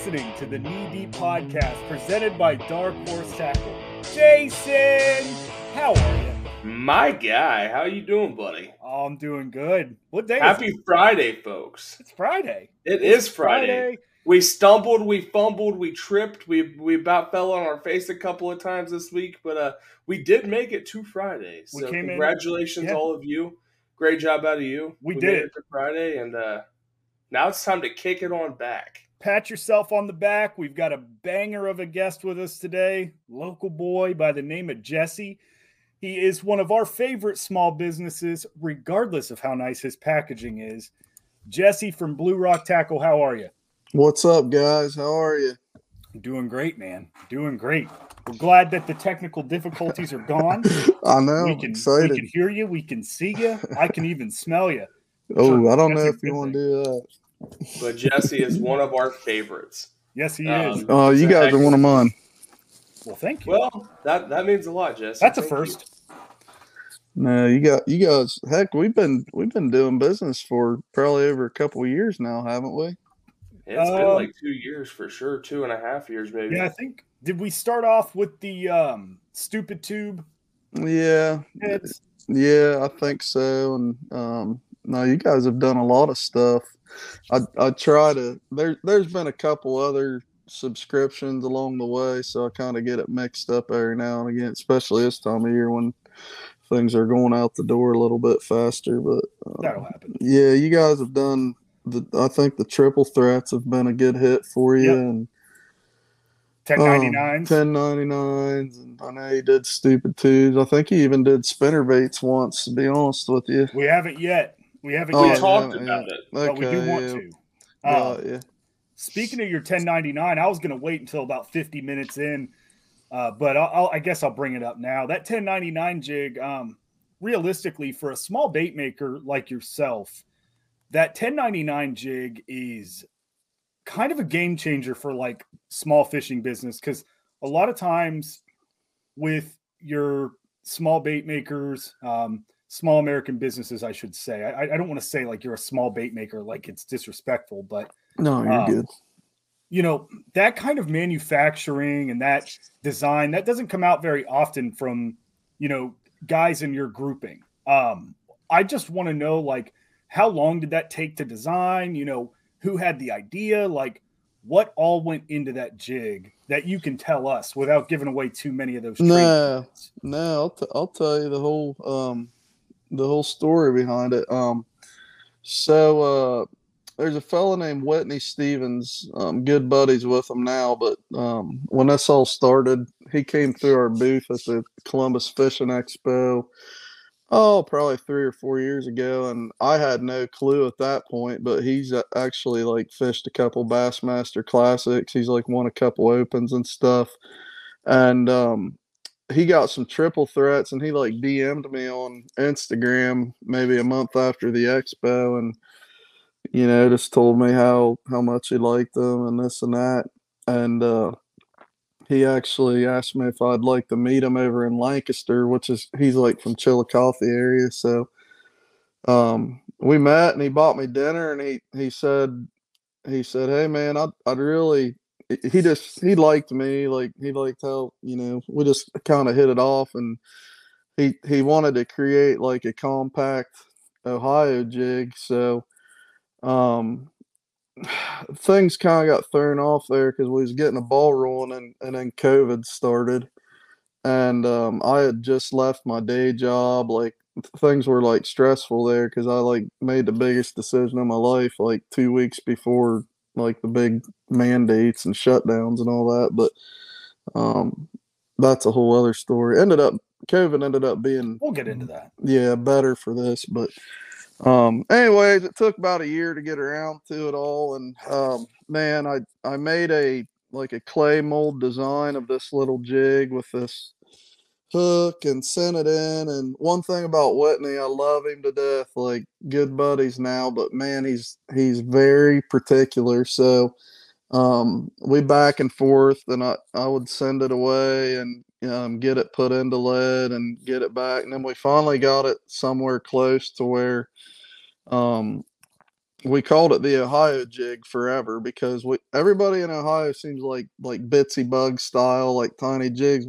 listening to the Knee Deep Podcast presented by Dark Horse Tackle. Jason, how are you? My guy, how you doing, buddy? Oh, I'm doing good. What day Happy? Friday, folks. It's Friday. It It's is Friday. We stumbled, we fumbled, we tripped, we we about fell on our face a couple of times this week, but uh we did make it to Friday. We So came in- congratulations yeah. all of you. Great job out of you. We made did. it to Friday and uh now it's time to kick it on back. Pat yourself on the back. We've got a banger of a guest with us today, local boy by the name of Jesse. He is one of our favorite small businesses, regardless of how nice his packaging is. Jesse from Blue Rock Tackle, how are you? What's up, guys? How are you? Doing great, man. Doing great. We're glad that the technical difficulties are gone. I know. we can excited. we can hear you, we can see you, I can even smell you. oh, I don't know if you want to do that. But Jesse is one of our favorites. Yes, he Um, is. Oh, you So guys are one of mine. Well, thank you. Well, that that means a lot, Jesse. That's a Thank you. first. No, you got you guys. Heck, we've been we've been doing business for probably over a couple of years now, haven't we? It's been Um, like two years for sure, two and a half years maybe. Yeah, I think did we start off with the um stupid tube? Yeah, It's yeah, I think so. And um, no, you guys have done a lot of stuff. I I try to. There there's been a couple other subscriptions along the way, so I kind of get it mixed up every now and again, especially this time of year when things are going out the door a little bit faster. But um, that'll happen. yeah, you guys have done the. I think the triple threats have been a good hit for you, Yep. and Ten ninety nines. ten ninety nines, and I know you did stupid twos. I think you even did spinner baits once. To be honest with you, We haven't yet. We haven't Oh, we yet, yeah, talked yeah. about it. but we do want yeah. to. Yeah, Uh, yeah. Speaking of your 1099, I was going to wait until about 50 minutes in, uh, but I'll, I'll, I guess I'll bring it up now. That 1099 jig, um, realistically, for a small bait maker like yourself, that 1099 jig is kind of a game changer for like small fishing business because a lot of times with your small bait makers, um, small American businesses, I should say, I, I don't want to say like you're a small bait maker, like it's disrespectful, but No, you're um, good. you know that kind of manufacturing and that design that doesn't come out very often from you know guys in your grouping um i just want to know like how long did that take to design you know who had the idea like what all went into that jig that you can tell us without giving away too many of those No. No, I'll, t- I'll tell you the whole um the whole story behind it. Um, so uh, there's a fellow named Whitney Stevens. Um, good buddies with him now, but um, when this all started, he came through our booth at the Columbus Fishing Expo. Oh, probably three or four years ago, and I had no clue at that point. But he's actually like fished a couple Bassmaster Classics. He's like won a couple Opens and stuff, and um, he got some triple threats and he like DM'd me on Instagram maybe a month after the expo and you know just told me how how much he liked them and this and that. And uh he actually asked me if I'd like to meet him over in Lancaster which is he's like from Chillicothe area. So um we met and he bought me dinner and he he said he said hey man I'd, I'd really he just he liked me like he liked how you know we just kind of hit it off and he he wanted to create like a compact ohio jig so um things kind of got thrown off there because we was getting a ball rolling and, and then covid started. And um i had just left my day job like things were like stressful there because i like made the biggest decision of my life like two weeks before like the big mandates and shutdowns and all that. But um, that's a whole other story. Ended up COVID ended up being we'll get into that yeah better for this, but um, anyways, it took about a year to get around to it all, and um, man, I I made a like a clay mold design of this little jig with this hook and sent it in. And one thing about Whitney, I love him to death, like good buddies now, but man, he's he's very particular. So um we back and forth and I, I would send it away and um, get it put into lead and get it back and then we finally got it somewhere close to where um we called it the Ohio jig forever because we everybody in Ohio seems like like bitsy bug style, like tiny jigs.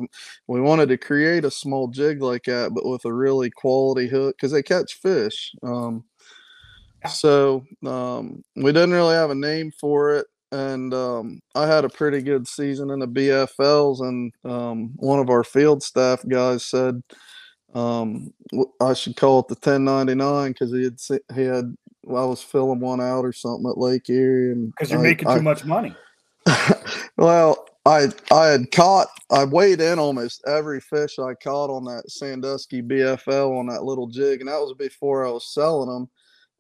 We wanted to create a small jig like that, but with a really quality hook because they catch fish. Um, so um, we didn't really have a name for it, and um, I had a pretty good season in the BFLs, and um, one of our field staff guys said um, I should call it the 1099 because he had he had I was filling one out or something at Lake Erie, and because you're I, making too much money. well, I I had caught I weighed in almost every fish I caught on that Sandusky BFL on that little jig, and that was before I was selling them.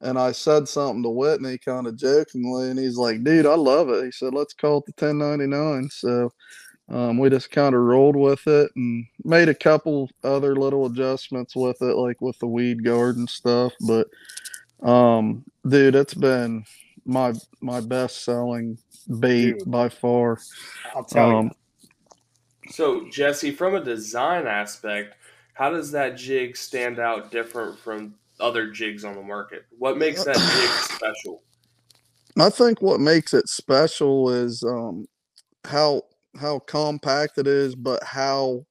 And I said something to Whitney kind of jokingly, and he's like, "Dude, I love it." He said, "Let's call it the 1099." So um, we just kind of rolled with it and made a couple other little adjustments with it, like with the weed guard and stuff. But um, dude, it's been my my best selling bait dude, by far. I'll tell um, you. So Jesse, from a design aspect, how does that jig stand out different from other jigs on the market? What makes that jig special? I think what makes it special is um, how how compact it is, but how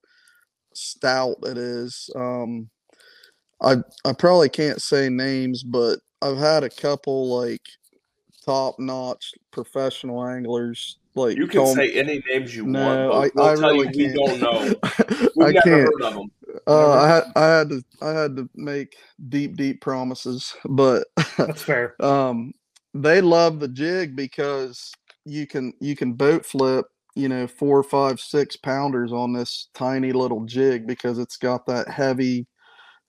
stout it is. Um, I I probably can't say names, but I've had a couple like top notch professional anglers. Like you can say any names you no, want. But I, we'll I really can't. we don't know. We've I never can't. heard of them. Uh, I had I had to I had to make deep deep promises, but that's fair. um, they love the jig because you can you can boat flip you know, four, five, six pounders on this tiny little jig because it's got that heavy,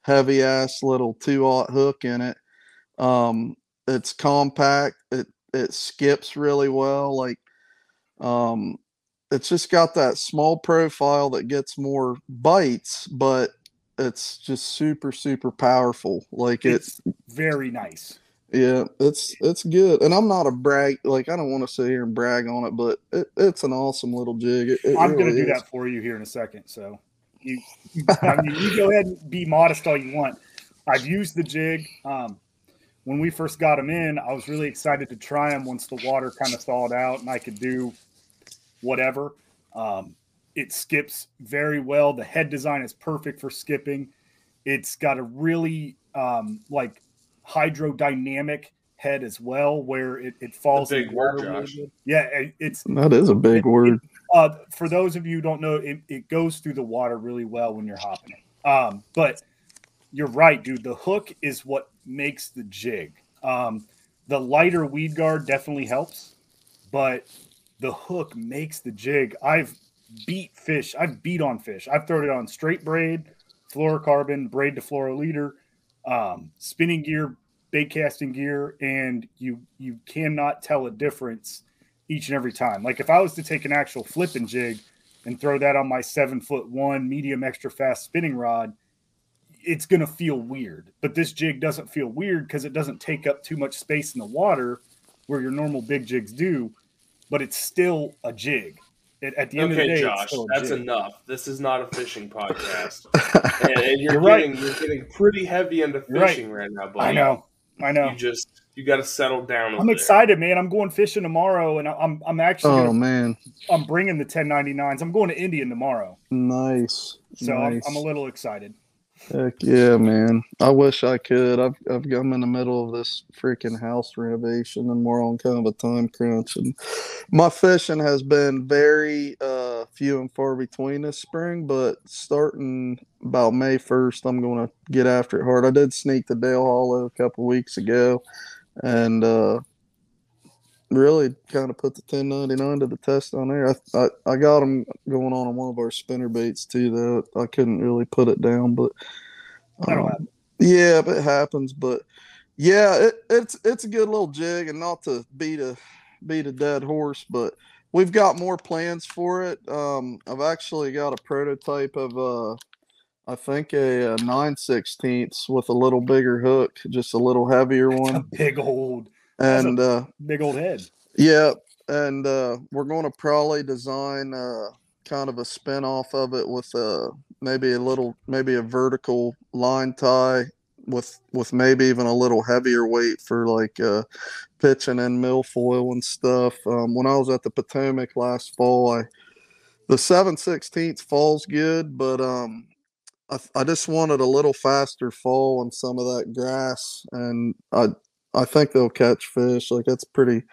heavy ass little two aught hook in it. Um, it's compact. It it skips really well. Like, um, it's just got that small profile that gets more bites, but it's just super super powerful. Like it's, it's very nice. Yeah, it's it's good, and I'm not a brag. Like I don't want to sit here and brag on it, but it, it's an awesome little jig. It, it I'm really going to do that for you here in a second. So you, I mean, you go ahead and be modest all you want. I've used the jig. Um, when we first got them in, I was really excited to try them once the water kind of thawed out and I could do whatever. Um, it skips very well. The head design is perfect for skipping. It's got a really um, like hydrodynamic head as well, where it, it falls. big word, Josh. Yeah, it's that is a big it, word. It, uh, for those of you who don't know, it, it goes through the water really well when you're hopping it. Um, but you're right, dude. The hook is what makes the jig. Um, the lighter weed guard definitely helps, but the hook makes the jig. I've beat fish. I've beat on fish. I've thrown it on straight braid, fluorocarbon, braid to fluoroleader, um, spinning gear, bait casting gear, and you you cannot tell a difference each and every time. Like if I was to take an actual flipping jig and throw that on my seven foot one medium extra fast spinning rod, it's gonna feel weird. But this jig doesn't feel weird because it doesn't take up too much space in the water where your normal big jigs do, but it's still a jig. It, at the end okay, of the day, Josh, that's jig. enough. This is not a fishing podcast, and, and, you're, you're getting right. you're getting pretty heavy into fishing right, right now, buddy. I know. I know. You just you got to settle down. I'm excited, man. I'm going fishing tomorrow, and I'm I'm actually. Oh gonna, man. I'm bringing the 1099s. I'm going to Indian tomorrow. Nice. So nice. I'm, I'm a little excited. Heck yeah, man! I wish I could. I've I've I'm in the middle of this freaking house renovation, and we're on kind of a time crunch. And my fishing has been very uh, few and far between this spring, but starting about May first, I'm to get after it hard. I did sneak the Dale Hollow a couple weeks ago, and uh, really kind of put the 1099 to the test on there. I, I, I got them going on on one of our spinner baits too. Though I couldn't really put it down, but um, yeah, it happens. But yeah, it, it's it's a good little jig, and not to beat a beat a dead horse, but we've got more plans for it. Um, I've actually got a prototype of uh, I think a, a nine sixteenths with a little bigger hook, just a little heavier one. A big old and uh, big old head. Yeah, and uh, we're going to probably design uh, kind of a spin off of it with uh, maybe a little, maybe a vertical line tie, with with maybe even a little heavier weight for like uh, pitching and milfoil and stuff. Um, when I was at the Potomac last fall, I the seven sixteenths falls good, but um, I, I just wanted a little faster fall on some of that grass, and I I think they'll catch fish. Like that's pretty.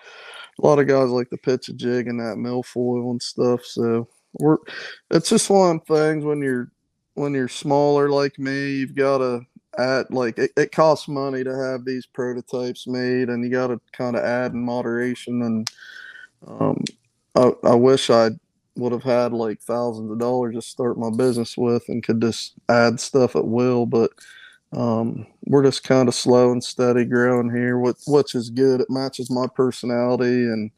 A lot of guys like to pitch a jig in that milfoil and stuff. So we're. It's just one of things when you're when you're smaller like me, you've got to add like it, it costs money to have these prototypes made, and you got to kind of add in moderation. And um, I, I wish I would have had like thousands of dollars to start my business with and could just add stuff at will, but um, we're just kind of slow and steady growing here, which, which is good. It matches my personality and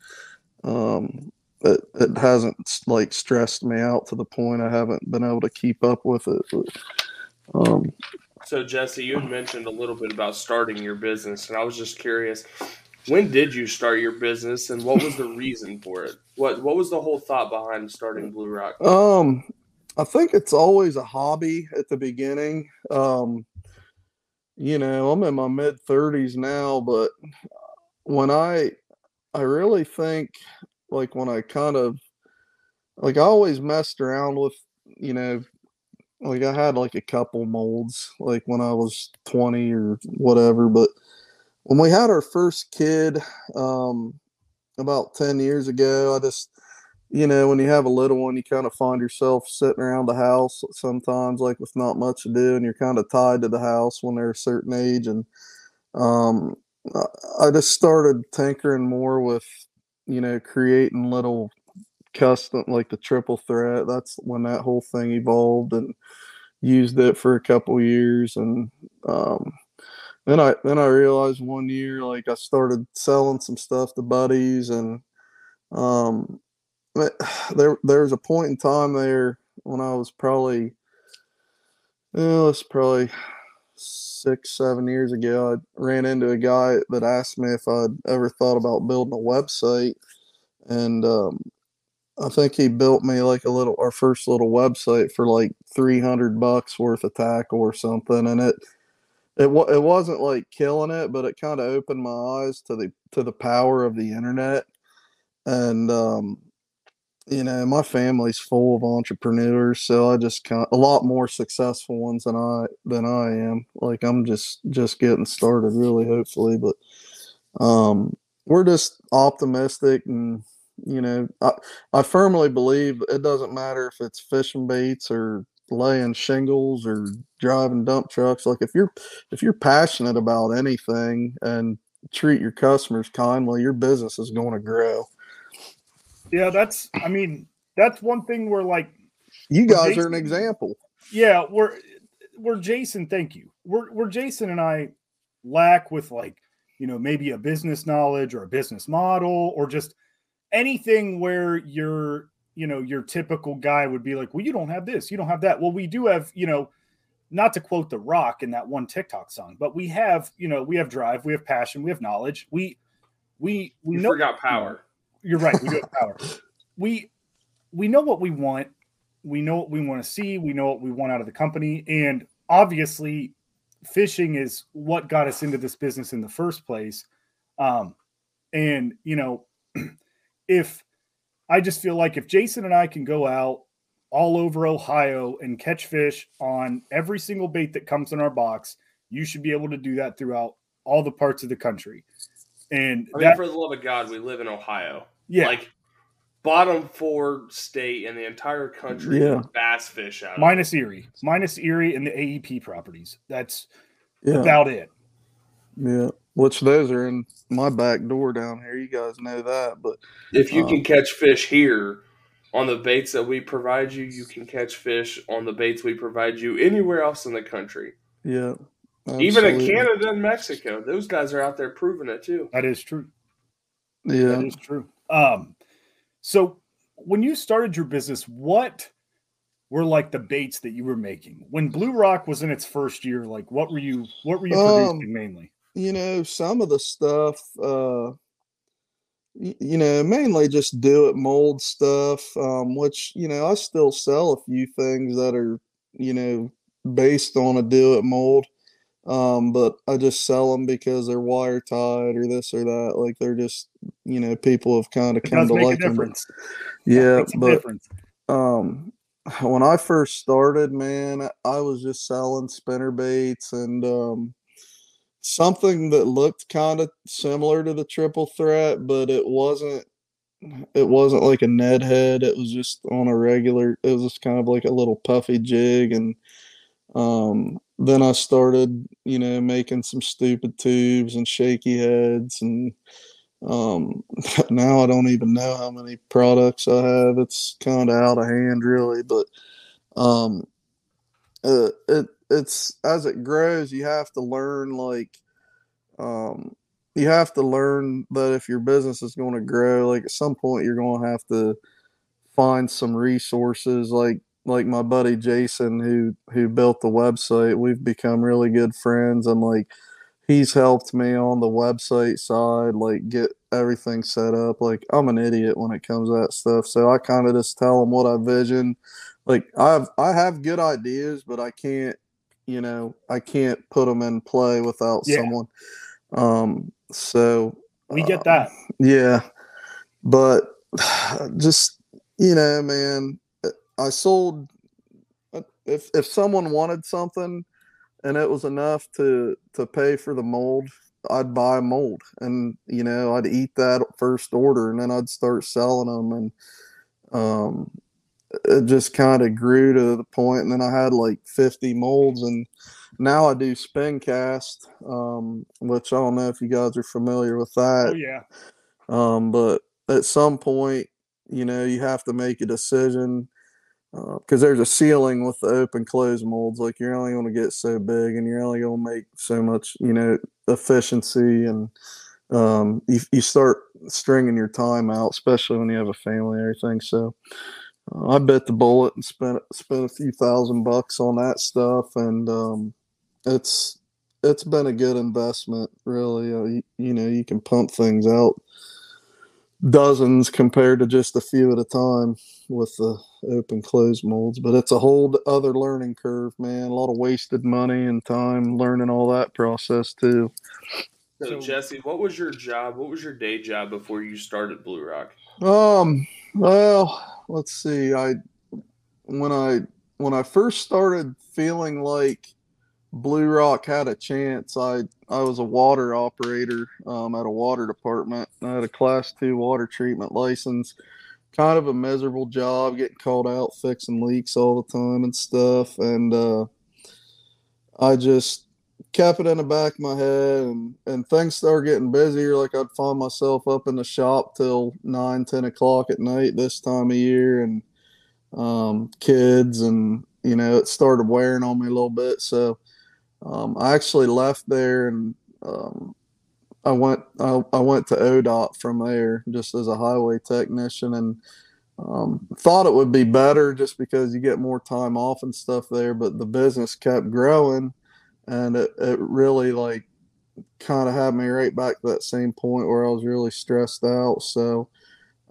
um, it, it hasn't like stressed me out to the point I haven't been able to keep up with it. But, um, so Jesse, you had mentioned a little bit about starting your business, and I was just curious, when did you start your business, and what was the reason for it? What What was the whole thought behind starting Blue Rock? Um, I think it's always a hobby at the beginning. Um, you know, I'm in my mid 30s now, but when I I really think like when I kind of like I always messed around with, you know, like I had like a couple molds like when I was 20 or whatever, but when we had our first kid um about 10 years ago, I just you know, when you have a little one, you kind of find yourself sitting around the house sometimes, like with not much to do, and you're kind of tied to the house when they're a certain age. And um, I just started tinkering more with you know, creating little custom like the triple threat. That's when that whole thing evolved and used it for a couple years and um then I then I realized one year like I started selling some stuff to buddies and um there there was a point in time there when I was probably know, it's probably six, seven years ago, I ran into a guy that asked me if I'd ever thought about building a website. And um, I think he built me like a little, our first little website for like 300 bucks worth of tackle or something. And it, it, it wasn't like killing it, but it kind of opened my eyes to the, to the power of the internet. And, um, you know, my family's full of entrepreneurs, so I just kind of, a lot more successful ones than I than I am. Like I'm just just getting started, really, hopefully, but um, we're just optimistic, and you know, I I firmly believe it doesn't matter if it's fishing baits or laying shingles or driving dump trucks. Like if you're if you're passionate about anything and treat your customers kindly, your business is going to grow. Yeah, that's. I mean, that's one thing where like you guys Jason, are an example. Yeah, we're we're Jason. Thank you. We're we're Jason and I lack with like you know maybe a business knowledge or a business model or just anything where you're you know your typical guy would be like well you don't have this you don't have that well we do have you know not to quote the rock in that one tiktok song but we have you know we have drive we have passion we have knowledge we we we you know forgot power you're right. We do have power. we we know what we want. We know what we want to see. We know what we want out of the company. And obviously, fishing is what got us into this business in the first place. Um, and you know, if I just feel like if Jason and I can go out all over Ohio and catch fish on every single bait that comes in our box, you should be able to do that throughout all the parts of the country. And I mean, that, for the love of God, we live in Ohio. Yeah. Like bottom four state in the entire country yeah. bass fish out. Minus Erie. Minus Erie and the AEP properties. That's yeah. about it. Yeah. Which those are in my back door down here. You guys know that. But if you um, can catch fish here on the baits that we provide you, you can catch fish on the baits we provide you anywhere else in the country. Yeah. Absolutely. Even in Canada and Mexico, those guys are out there proving it too. That is true. Yeah, that is true. Um, so when you started your business, what were like the baits that you were making when Blue Rock was in its first year? Like, what were you what were you producing um, mainly? You know, some of the stuff. uh you know, mainly just do it mold stuff, um, which, you know, I still sell a few things that are, you know, based on a do it mold. Um, but I just sell them because they're wire tied or this or that. Like they're just, you know, people have kind of come to like them. Yeah, but difference. um when I first started, man, I was just selling spinner baits and um something that looked kind of similar to the triple threat, but it wasn't it wasn't like a Ned head. It was just on a regular it was just kind of like a little puffy jig and um then I started, you know, making some stupid tubes and shaky heads and um now I don't even know how many products I have. It's kind of out of hand really, but um it it's as it grows you have to learn like um you have to learn that if your business is going to grow like at some point you're going to have to find some resources like like my buddy Jason who who built the website we've become really good friends. And like he's helped me on the website side like get everything set up. Like I'm an idiot when it comes to that stuff. So I kind of just tell him what I vision. Like I have I have good ideas but I can't you know I can't put them in play without Yeah. someone. Um so We get uh, that. yeah, but just you know, man, I sold. If if someone wanted something, and it was enough to to pay for the mold, I'd buy a mold, and you know, I'd eat that first order, and then I'd start selling them, and um, it just kind of grew to the point, and then I had like fifty molds, and now I do spin cast, um, which I don't know if you guys are familiar with that. Oh yeah. Um, but at some point, you know, you have to make a decision because there's a ceiling with the open close molds. Like you're only going to get so big, and you're only going to make so much, you know, efficiency, and um, you you start stringing your time out, especially when you have a family and everything. So. Uh, I bit the bullet and spent spent a few thousand bucks on that stuff, and um, it's it's been a good investment, really. Uh, you, you know, you can pump things out dozens compared to just a few at a time with the open close molds. But it's a whole other learning curve, man. A lot of wasted money and time learning all that process too. So, So- Jesse, what was your job? What was your day job before you started Blue Rock? Um, well, let's see. I when I when I first started feeling like Blue Rock had a chance, I I was a water operator um, at a water department. I had a class two water treatment license. Kind of a miserable job, getting called out fixing leaks all the time and stuff. And uh, I just kept it in the back of my head and, and things started getting busier. Like I'd find myself up in the shop till nine, 10 o'clock at night this time of year and um, kids and, you know, it started wearing on me a little bit. So um, I actually left there and um, I went I, I went to ODOT from there just as a highway technician and um, thought it would be better just because you get more time off and stuff there, but the business kept growing and it, it really like kind of had me right back to that same point where I was really stressed out. So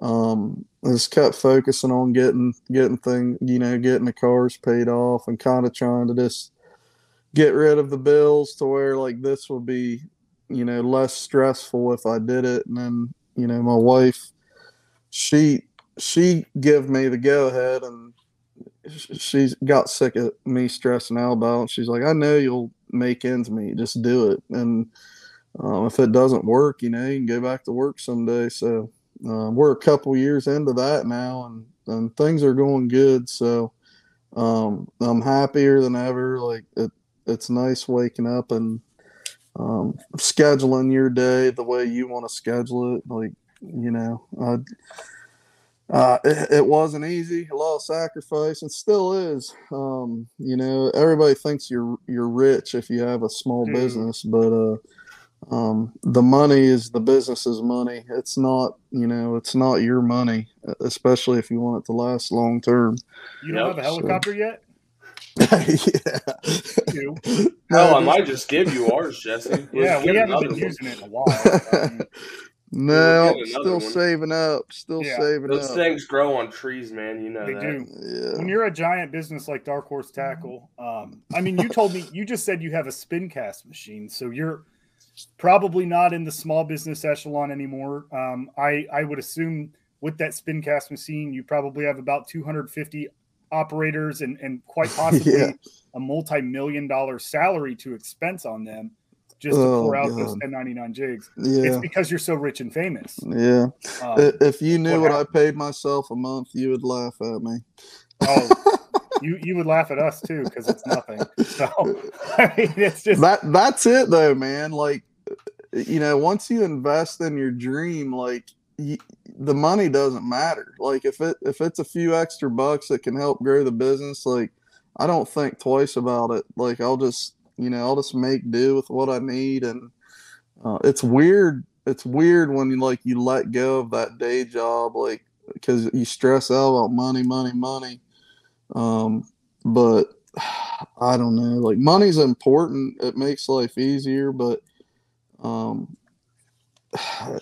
um, I just kept focusing on getting getting thing, you know, getting the cars paid off and kind of trying to just get rid of the bills to where like this would be, you know, less stressful if I did it. And then, you know, my wife, she she give me the go ahead and she's got sick of me stressing out about it. She's like, I know you'll make ends meet. Just do it. And um, if it doesn't work, you know, you can go back to work someday. So uh, we're a couple years into that now, and, and things are going good. So um, I'm happier than ever. Like it, it's nice waking up and um, scheduling your day the way you want to schedule it. Like you know, uh, it, it wasn't easy, a lot of sacrifice, and still is. Um, you know, everybody thinks you're you're rich if you have a small Hmm. business, but uh, um, the money is the business's money. It's not, you know, it's not your money, especially if you want it to last long term. You don't have a helicopter yet? yeah. do. Hell, I might just give you ours, Jesse. Let's Yeah, we haven't another been one. using it in a while. Um, No, still one. saving up. Still Yeah, saving Those up. things grow on trees, man. You know They that. do. Yeah. When you're a giant business like Dark Horse Tackle, um, I mean, you told me you just said you have a spin cast machine, so you're probably not in the small business echelon anymore. Um, I I would assume with that spin cast machine, you probably have about 250 operators and and quite possibly Yeah. a multi-million dollar salary to expense on them just to Oh, pour out those God. 1099 jigs. It's because you're so rich and famous. Yeah. Um, if you knew what what I paid myself a month, you would laugh at me. oh, you you would laugh at us too because it's nothing. So I mean, it's just that that's it though, man. Like you know, once you invest in your dream, like the money doesn't matter. Like if it if it's a few extra bucks that can help grow the business, like I don't think twice about it. Like I'll just you know I'll just make do with what I need, and uh, it's weird. It's weird when you like you let go of that day job, like because you stress out about money, money, money. Um, but I don't know. Like money's important. It makes life easier, but um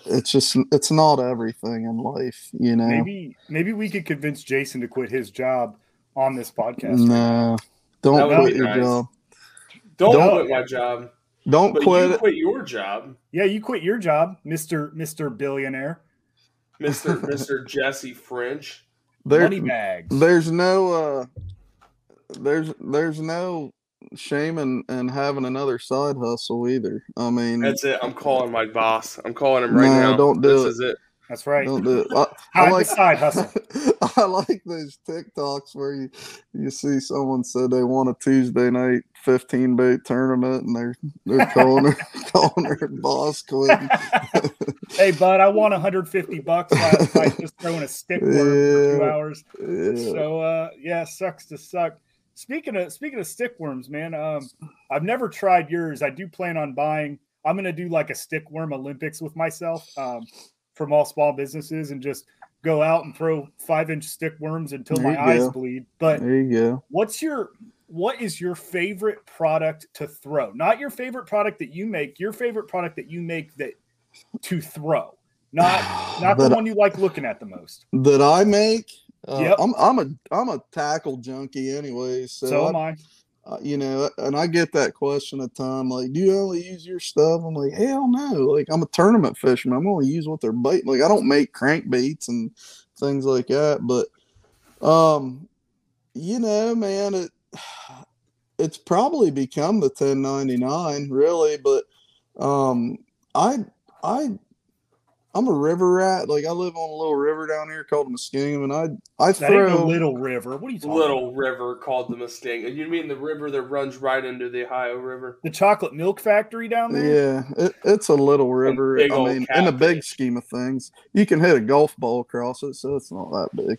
it's just it's not everything in life, you know. maybe maybe we could convince Jason to quit his job on this podcast. No. That Don't would quit your nice. job. Don't, Don't- quit my job, Don't but quit you quit your job, Yeah, you quit your job, Mister Mister Billionaire. Mister Mister Jesse French. There, Money bags. there's no uh there's there's no shame in, in having another side hustle either. I mean That's it. I'm calling my boss. I'm calling him right No, now. don't do this it. is it. That's right. don't do it. I, I like the side hustle. I like those TikToks where you you see someone said they want a Tuesday night fifteen bait tournament and they're they're calling her calling her boss quitting. hey, bud, I won 150 bucks last night just throwing a stick worm for two Yeah. hours. Yeah. So uh yeah, sucks to suck. Speaking of speaking of stick worms, man, um, I've never tried yours. I do plan on buying. I'm gonna do like a stick worm Olympics with myself um, from all small businesses and just go out and throw five inch stick worms until my you eyes go. bleed. But There you go. what's your what is your favorite product to throw? Not your favorite product that you make. Your favorite product that you make that to throw. Not not the one you like looking at the most. that I make. Uh, Yep. I'm I'm a I'm a tackle junkie anyway. So, So, I- am I. uh, you know, and I get that question a ton. Like, do you only use your stuff? I'm like, hell no. Like, I'm a tournament fisherman. I'm gonna use what they're baiting. Like, I don't make crankbaits and things like that. But, um, you know, man, it it's probably become the 1099, really. But, um, I I I'm a river rat. Like, I live on a little river down here called the Muskingum, and I I That ain't no throw. little river. What are you talking about? Little river called the Muskingum. You mean the river that runs right into the Ohio River? The chocolate milk factory down there? Yeah, it, it's a little river. I mean, in the big scheme of things, you can hit a golf ball across it, so it's not that big.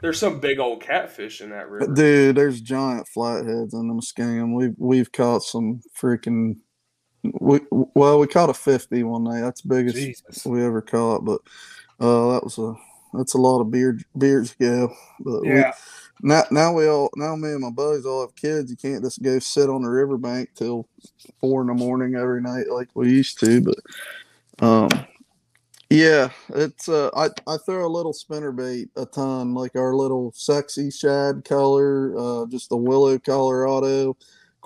There's some big old catfish in that river. Dude, there's giant flatheads in the Muskingum. We've we've caught some freaking. We well, we caught a fifty one night. That's the biggest Jesus. we ever caught, but uh, that was a that's a lot of beard beards ago. But we, Yeah. now now we all now me and my buddies all have kids. You can't just go sit on the riverbank till four in the morning every night like we used to. But um, yeah, it's uh, I I throw a little spinner bait a ton, like our little sexy shad color, uh, just the willow Colorado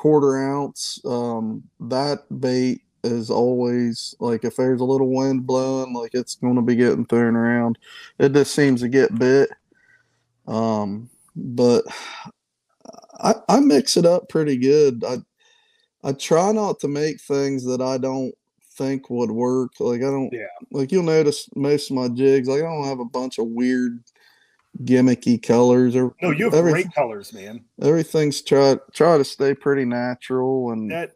quarter ounce. Um, that bait is always like if there's a little wind blowing, like it's going to be getting thrown around. It just seems to get bit. Um, but I, I mix it up pretty good. I I try not to make things that I don't think would work. Like I don't Yeah. like you'll notice most of my jigs, like I don't have a bunch of weird gimmicky colors or No, you have everyth- great colors, man. everything's try try to stay pretty natural and That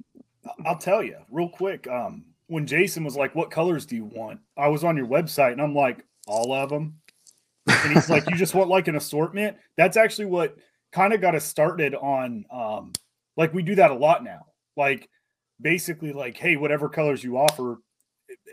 I'll tell you real quick. Um, when Jason was like, "What colors do you want?" I was on your website and I'm like, "All of them." And he's like, "You just want like an assortment?" That's actually what kind of got us started on. Um, like we do that a lot now. Like basically, like, hey, whatever colors you offer,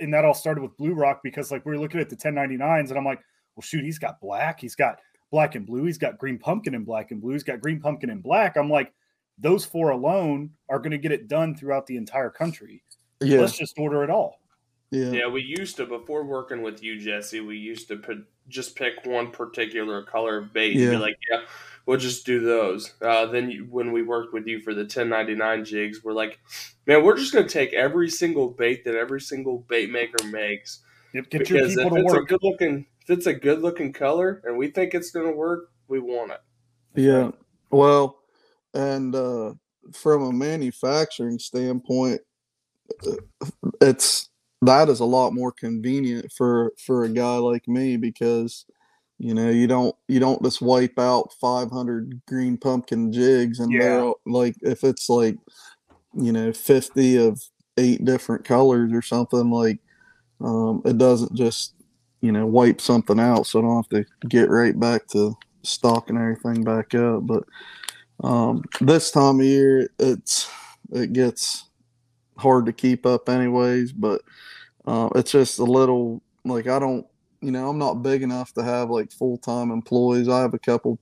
and that all started with Blue Rock because like we were looking at the 1099s and I'm like, well, shoot, he's got black, he's got black and blue, he's got green pumpkin and black and blue, he's got green pumpkin and black. I'm like, those four alone are going to get it done throughout the entire country. yeah Let's just order it all. Yeah. Yeah, we used to before working with you, Jesse. We used to put, just pick one particular color of bait. Yeah. Be like, yeah, we'll just do those. Uh, then you, when we worked with you for the 1099 jigs, we're like, man, we're just going to take every single bait that every single bait maker makes. Yep, get your people to work. a good looking, if it's a good looking color and we think it's going to work, we want it. Yeah. Well, and uh, from a manufacturing standpoint, uh, it's that is a lot more convenient for for a guy like me because you know you don't you don't just wipe out 500 green pumpkin jigs and yeah. they're like if it's like you know 50 of eight different colors or something like um, it doesn't just you know wipe something out so i don't have to get right back to stocking everything back up but um, this time of year it's it gets hard to keep up anyways but uh, it's just a little like I don't, you know, I'm not big enough to have like full time employees. I have a couple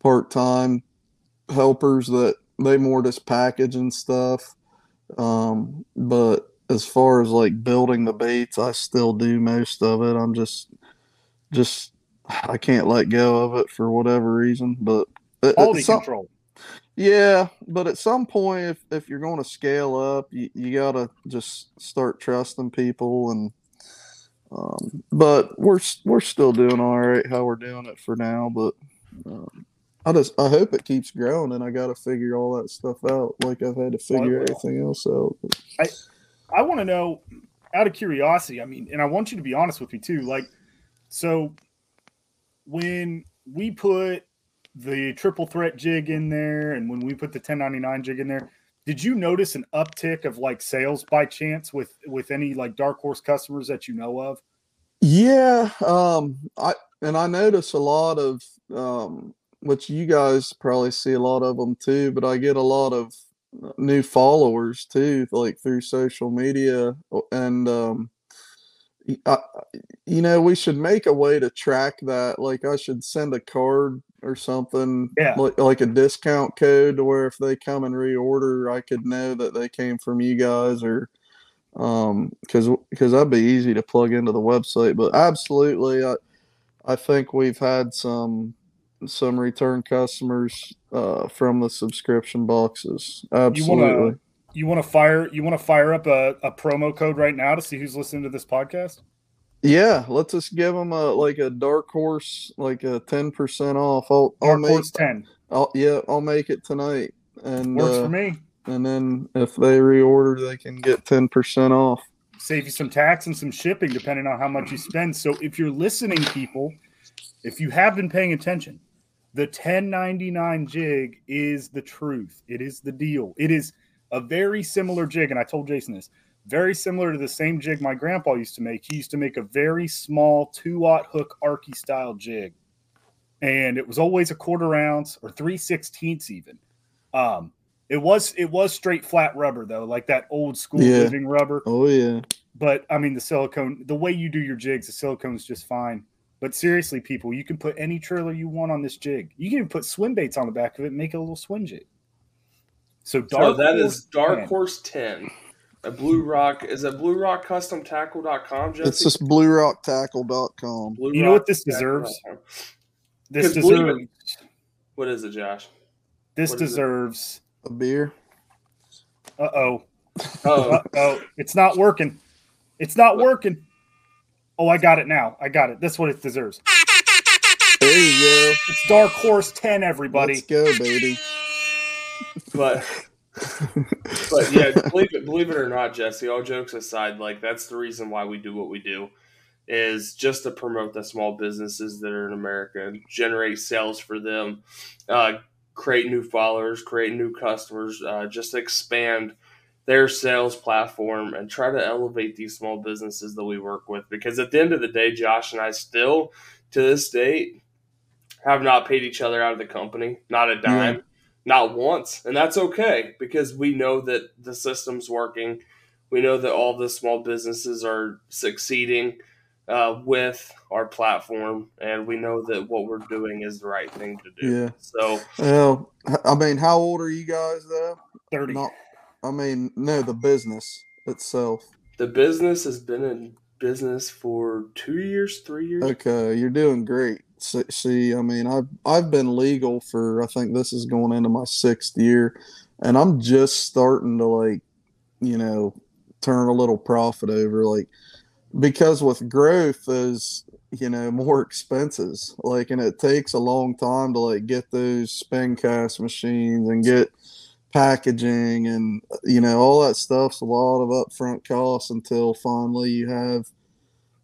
part time helpers that they more just package and stuff. Um, but as far as like building the baits, I still do most of it. I'm just, just I can't let go of it for whatever reason. But quality some, control. Yeah, but at some point, if, if you're going to scale up, you, you got to just start trusting people. And um, but we're we're still doing all right how we're doing it for now. But um, I just I hope it keeps growing, and I got to figure all that stuff out. Like I've had to figure everything else out. I I want to know out of curiosity. I mean, and I want you to be honest with me too. Like, so when we put the triple threat jig in there and when we put the 1099 jig in there did you notice an uptick of like sales by chance with with any like dark horse customers that you know of yeah um i and i notice a lot of um which you guys probably see a lot of them too but i get a lot of new followers too like through social media and um I, you know we should make a way to track that like i should send a card or something yeah. like, like a discount code to where if they come and reorder i could know that they came from you guys or um because because that'd be easy to plug into the website but absolutely i i think we've had some some return customers uh from the subscription boxes absolutely you want to fire you want to fire up a, a promo code right now to see who's listening to this podcast yeah, let's just give them a like a dark horse, like a ten percent off. I'll, dark I'll make, horse ten. I'll yeah, I'll make it tonight. And works uh, for me. And then if they reorder, they can get ten percent off. Save you some tax and some shipping, depending on how much you spend. So if you're listening, people, if you have been paying attention, the 1099 jig is the truth. It is the deal. It is a very similar jig, and I told Jason this very similar to the same jig my grandpa used to make. He used to make a very small two aught hook Arky style jig, and it was always a quarter ounce or three sixteenths even. Um, it was it was straight flat rubber though, like that old school yeah. living rubber. Oh yeah. But I mean the silicone, the way you do your jigs, the silicone's just fine. But seriously, people, you can put any trailer you want on this jig. You can even put swim baits on the back of it and make a little swim jig. So dark. So that is Dark 10. Horse Ten. A Blue Rock is it Blue Rock Custom Tackle.com, Jesse? It's just Blue Rock Tackle.com. Blue you know what this deserves? This deserves. What is it, Josh? This what deserves a beer. Uh oh. Oh. oh. It's not working. It's not working. Oh, I got it now. I got it. That's what it deserves. There you go. It's Dark Horse 10, everybody. Let's go, baby. But but yeah, believe it, believe it or not, Jesse. All jokes aside, like that's the reason why we do what we do, is just to promote the small businesses that are in America generate sales for them, uh, create new followers, create new customers, uh, just expand their sales platform and try to elevate these small businesses that we work with. Because at the end of the day, Josh and I still, to this date, have not paid each other out of the company, not a dime. Not once. And that's okay because we know that the system's working. We know that all the small businesses are succeeding uh, with our platform, and we know that what we're doing is the right thing to do. Yeah. So, well, I mean, how old are you guys though? Thirty. Not, I mean, no, the business itself. The business has been in business for two years, three years. Okay, you're doing great. See, see, I mean, I've I've been legal for I think this is going into my sixth year, and I'm just starting to like, you know, turn a little profit over. Like, because with growth is you know more expenses like and it takes a long time to like get those spin cast machines and get packaging and you know all that stuff's a lot of upfront costs until finally you have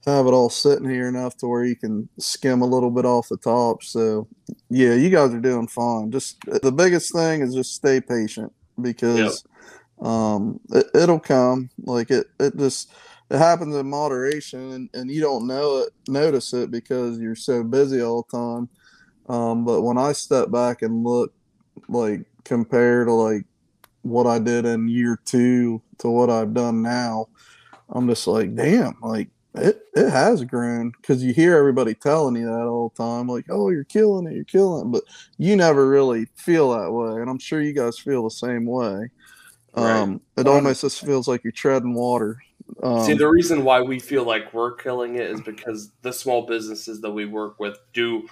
have it all sitting here enough to where you can skim a little bit off the top. So yeah you guys are doing fine. Just the biggest thing is just stay patient because yep. um it, it'll come. Like it it just it happens in moderation and, and you don't know it notice it because you're so busy all the time. Um, but when i step back and look like compare to like what i did in year two to what i've done now i'm just like damn like it, it has grown. Because you hear everybody telling you that all the time like oh you're killing it you're killing it but you never really feel that way and i'm sure you guys feel the same way. Um, right. it almost just feels like you're treading water. Um, See, the reason why we feel like we're killing it is because the small businesses that we work with do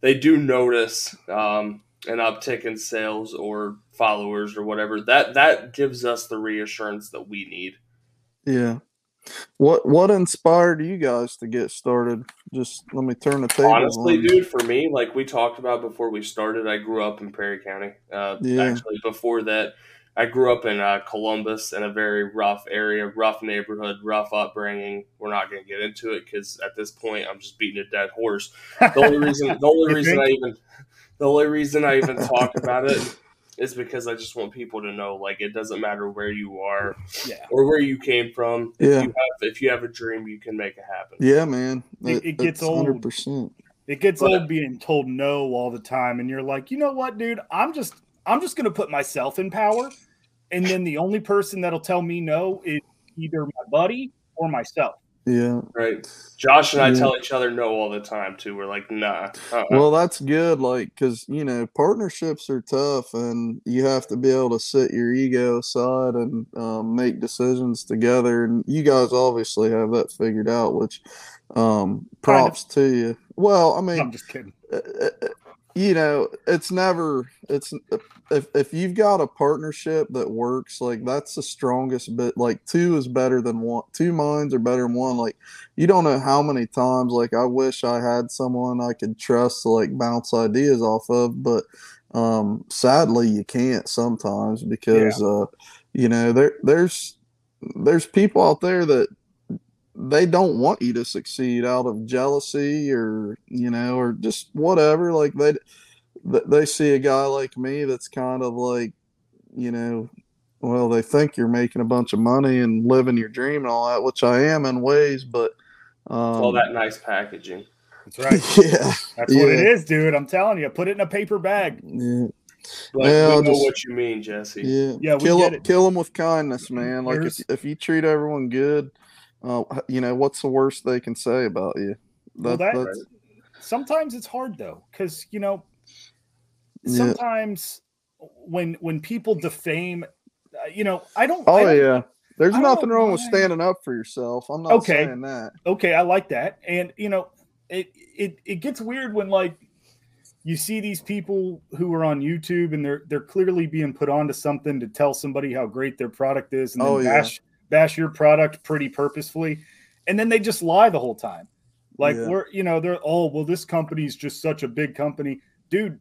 they do notice um, an uptick in sales or followers or whatever. That that gives us the reassurance that we need. Yeah. What what inspired you guys to get started? Just let me turn the table. Honestly, on. dude, for me, like we talked about before we started, I grew up in Perry County. Uh, yeah. Actually, before that, I grew up in uh, Columbus in a very rough area, rough neighborhood, rough upbringing. We're not going to get into it because at this point I'm just beating a dead horse. The only reason, the only reason I even, the only reason I even talk about it is because I just want people to know, like, it doesn't matter where you are, yeah. or where you came from. Yeah. If you have, if you have a dream, you can make it happen. Yeah, man. It, it gets old. 100%. It gets but, old being told no all the time, and you're like, you know what, dude? I'm just I'm just going to put myself in power. And then the only person that'll tell me no is either my buddy or myself. Yeah. Right. Josh and I yeah. tell each other no all the time too. We're like, nah. Uh-uh. Well, that's good. Like, because, you know, partnerships are tough and you have to be able to set your ego aside and um, make decisions together. And you guys obviously have that figured out, which um, props kind of. to you. Well, I mean, I'm just kidding. You know, it's never it's if if you've got a partnership that works, like that's the strongest bit. Like two is better than one. Two minds are better than one. Like you don't know how many times. Like I wish I had someone I could trust to like bounce ideas off of, but um sadly you can't sometimes because yeah. uh you know there there's there's people out there that they don't want you to succeed out of jealousy or you know or just whatever like they they see a guy like me that's kind of like you know well they think you're making a bunch of money and living your dream and all that which i am in ways but um, all that nice packaging that's right yeah that's yeah. what it is dude i'm telling you put it in a paper bag yeah but well, we know just, what you mean, Jesse. Yeah, yeah. Kill them, kill them with kindness, man. Like if, if you treat everyone good, uh, you know, what's the worst they can say about you? That, well, that, sometimes it's hard though, because you know, sometimes yeah. when when people defame, uh, you know, I don't. Oh I don't, yeah, there's nothing wrong with standing up for yourself. I'm not okay. saying that. Okay, I like that, and you know, it it it gets weird when like you see these people who are on YouTube and they're they're clearly being put onto something to tell somebody how great their product is, and then oh, yeah bash your product pretty purposefully, and then they just lie the whole time. Like yeah. we're, you know, they're oh well, this company's just such a big company, dude.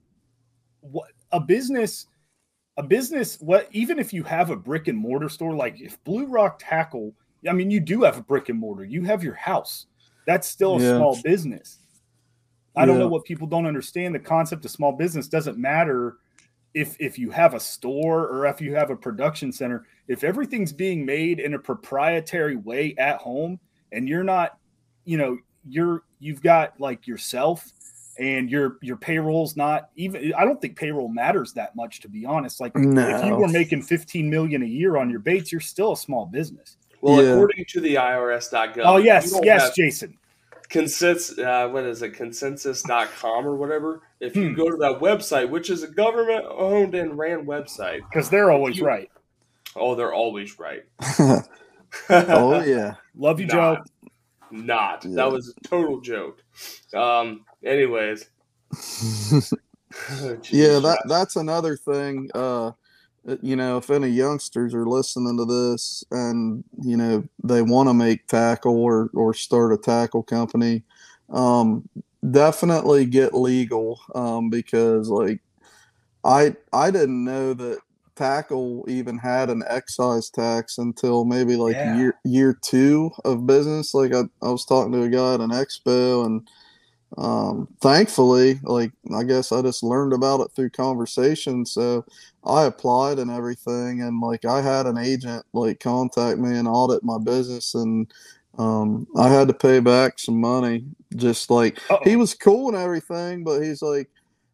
What a business, a business. What even if you have a brick and mortar store, like if Blue Rock Tackle, I mean, you do have a brick and mortar. You have your house. That's still a yeah. small business. I don't know what people don't understand. The concept of small business doesn't matter if if you have a store or if you have a production center if everything's being made in a proprietary way at home and you're not you know you're you've got like yourself and your your payroll's not even i don't think payroll matters that much to be honest like no. if you were making 15 million a year on your baits you're still a small business well yeah. according to the irs.gov oh yes yes jason consensus uh, what is it consensus.com or whatever if you hmm. go to that website which is a government owned and ran website because they're always you, right oh they're always right oh yeah. Love you, Joe. Not. Yeah. That was a total joke. Um. Anyways. Oh, yeah that that's another thing uh you know if any youngsters are listening to this and you know they want to make tackle or or start a tackle company um definitely get legal um because like i i didn't know that tackle even had an excise tax until maybe like Yeah. year year two of business like I, I was talking to a guy at an expo and um thankfully like i guess i just learned about it through conversation so i applied and everything and like i had an agent like contact me and audit my business and um i had to pay back some money just like Uh-oh. he was cool and everything but he's like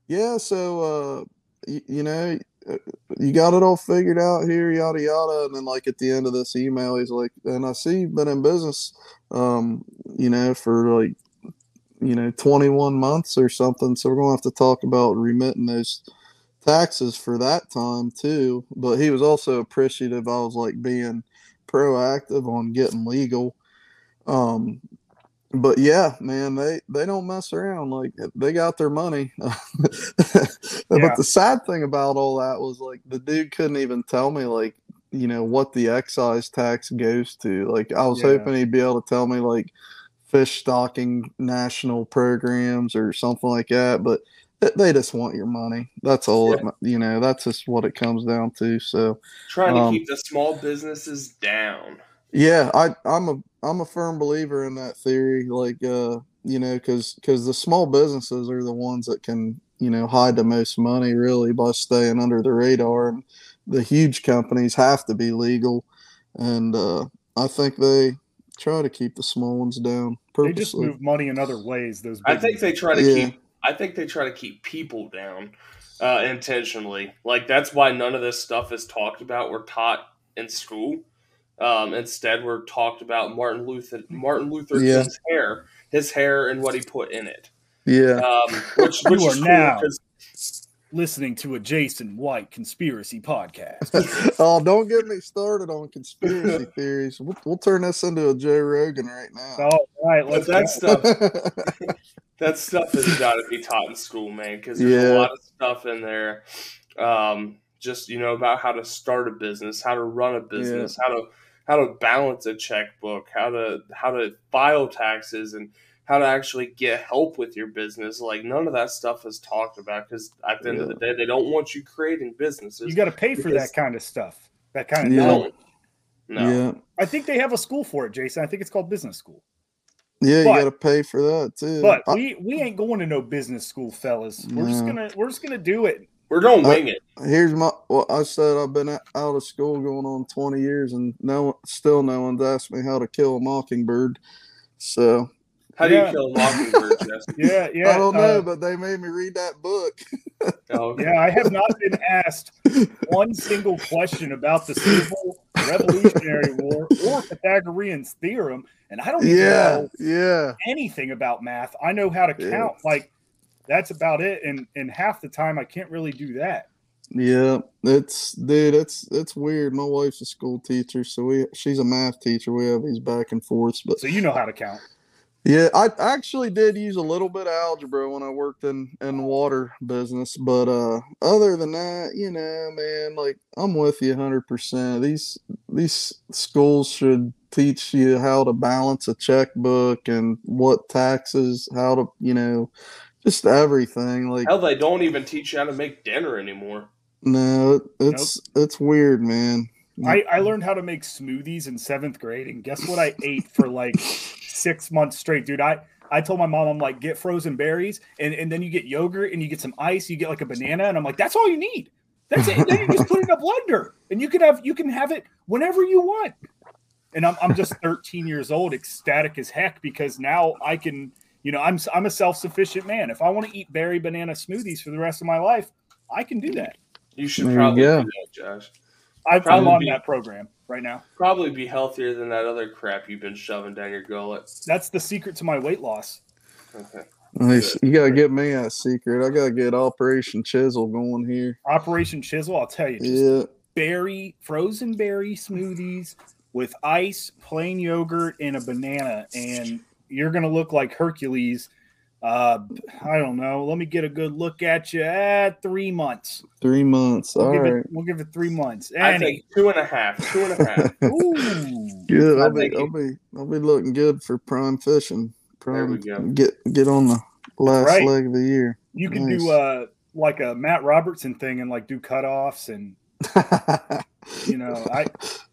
yeah so uh you, you know uh, you got it all figured out here yada yada and then like at the end of this email he's like and i see you've been in business um you know for like you know 21 months or something. So we're going to have to talk about remitting those taxes for that time too. But he was also appreciative. I was like being proactive on getting legal. Um but yeah man they they don't mess around. Like they got their money. Yeah. but the sad thing about all that was like the dude couldn't even tell me like you know what the excise tax goes to. Like i was Yeah. hoping he'd be able to tell me like fish stocking national programs or something like that but they just want your money that's all it, you know that's just what it comes down to so trying to um, keep the small businesses down. yeah i i'm a i'm a firm believer in that theory like uh you know because because the small businesses are the ones that can you know hide the most money really by staying under the radar and the huge companies have to be legal and uh i think they try to keep the small ones down They just move money in other ways. Those I big think they try to Yeah. keep. I think they try to keep people down uh, intentionally. Like that's why none of this stuff is talked about or taught in school. Um, instead, we're talked about Martin Luther Martin Luther Yeah. King's hair, his hair, and what he put in it. yeah Um, which which are is cool now- 'cause- listening to a Jason White conspiracy podcast. oh don't get me started on conspiracy theories we'll, we'll turn this into a joe rogan right now All right, but let's that stuff that stuff has got to be taught in school, man, because there's Yeah. a lot of stuff in there. Um, just you know about how to start a business, how to run a business, how to how to balance a checkbook, how to how to file taxes, and how to actually get help with your business. Like none of that stuff is talked about because at the end of the day, they don't want you creating businesses. You got to pay for that kind of stuff. That kind of Yeah. knowledge. no. yeah I think they have a school for it, Jason. I think it's called business school. Yeah, you got to pay for that too. But I- we we ain't going to no business school, fellas. We're just gonna we're just gonna do it. We're gonna wing it. here's my. Well, I said I've been out of school going on 20 years, and no, one- still no one's asked me how to kill a mockingbird. So How do yeah. you kill a mockingbird, Jesse? Yeah, yeah. I don't know, uh, but they made me read that book. Oh, okay. yeah, I have not been asked one single question about the Civil Revolutionary War or Pythagorean's theorem, and I don't Yeah, know yeah, anything about math. I know how to Yeah. count. Like that's about it. And and half the time I can't really do that. yeah. It's dude, it's it's weird. My wife's a school teacher, so we she's a math teacher. We have these back and forths, but So you know how to count. Yeah, I actually did use a little bit of algebra when I worked in in water business, but uh other than that, you know, man, like I'm with you 100%. These these schools should teach you how to balance a checkbook and what taxes, how to, you know, just everything. Like Hell, they don't even teach you how to make dinner anymore. no, it, it's it's weird, man. I, I learned how to make smoothies in seventh grade, and guess what I ate for like six months straight, dude. I I told my mom, I'm like, get frozen berries, and, and then you get yogurt and you get some ice, you get like a banana, and I'm like, that's all you need. That's it. then you just put it in a blender, and you can have you can have it whenever you want. And I'm I'm just 13 years old, ecstatic as heck because now I can, you know, I'm I'm a self sufficient man. If I want to eat berry banana smoothies for the rest of my life, I can do that. You should There probably go. do that, Josh. I'm, I'm on be- that program right now. Probably be healthier than that other crap you've been shoving down your gullet. That's the secret to my weight loss. Okay. Nice. You gotta get me a secret. I gotta get Operation Chisel going here. Operation Chisel, I'll tell you, just Yeah. berry, frozen berry smoothies, with ice, plain yogurt, and a banana, and you're gonna look like Hercules. Uh, I don't know. Let me get a good look at you at three months. Three months. We'll All give right. it. We'll give it three months. I Any- think two and a half. Two and a half. Ooh. Good. I I'll be, I'll be, I'll be looking good for prime fishing. Prime, we go. Get, get on the last Right. leg of the year. You can Nice. do uh like a Matt Robertson thing and like do cutoffs and you know I,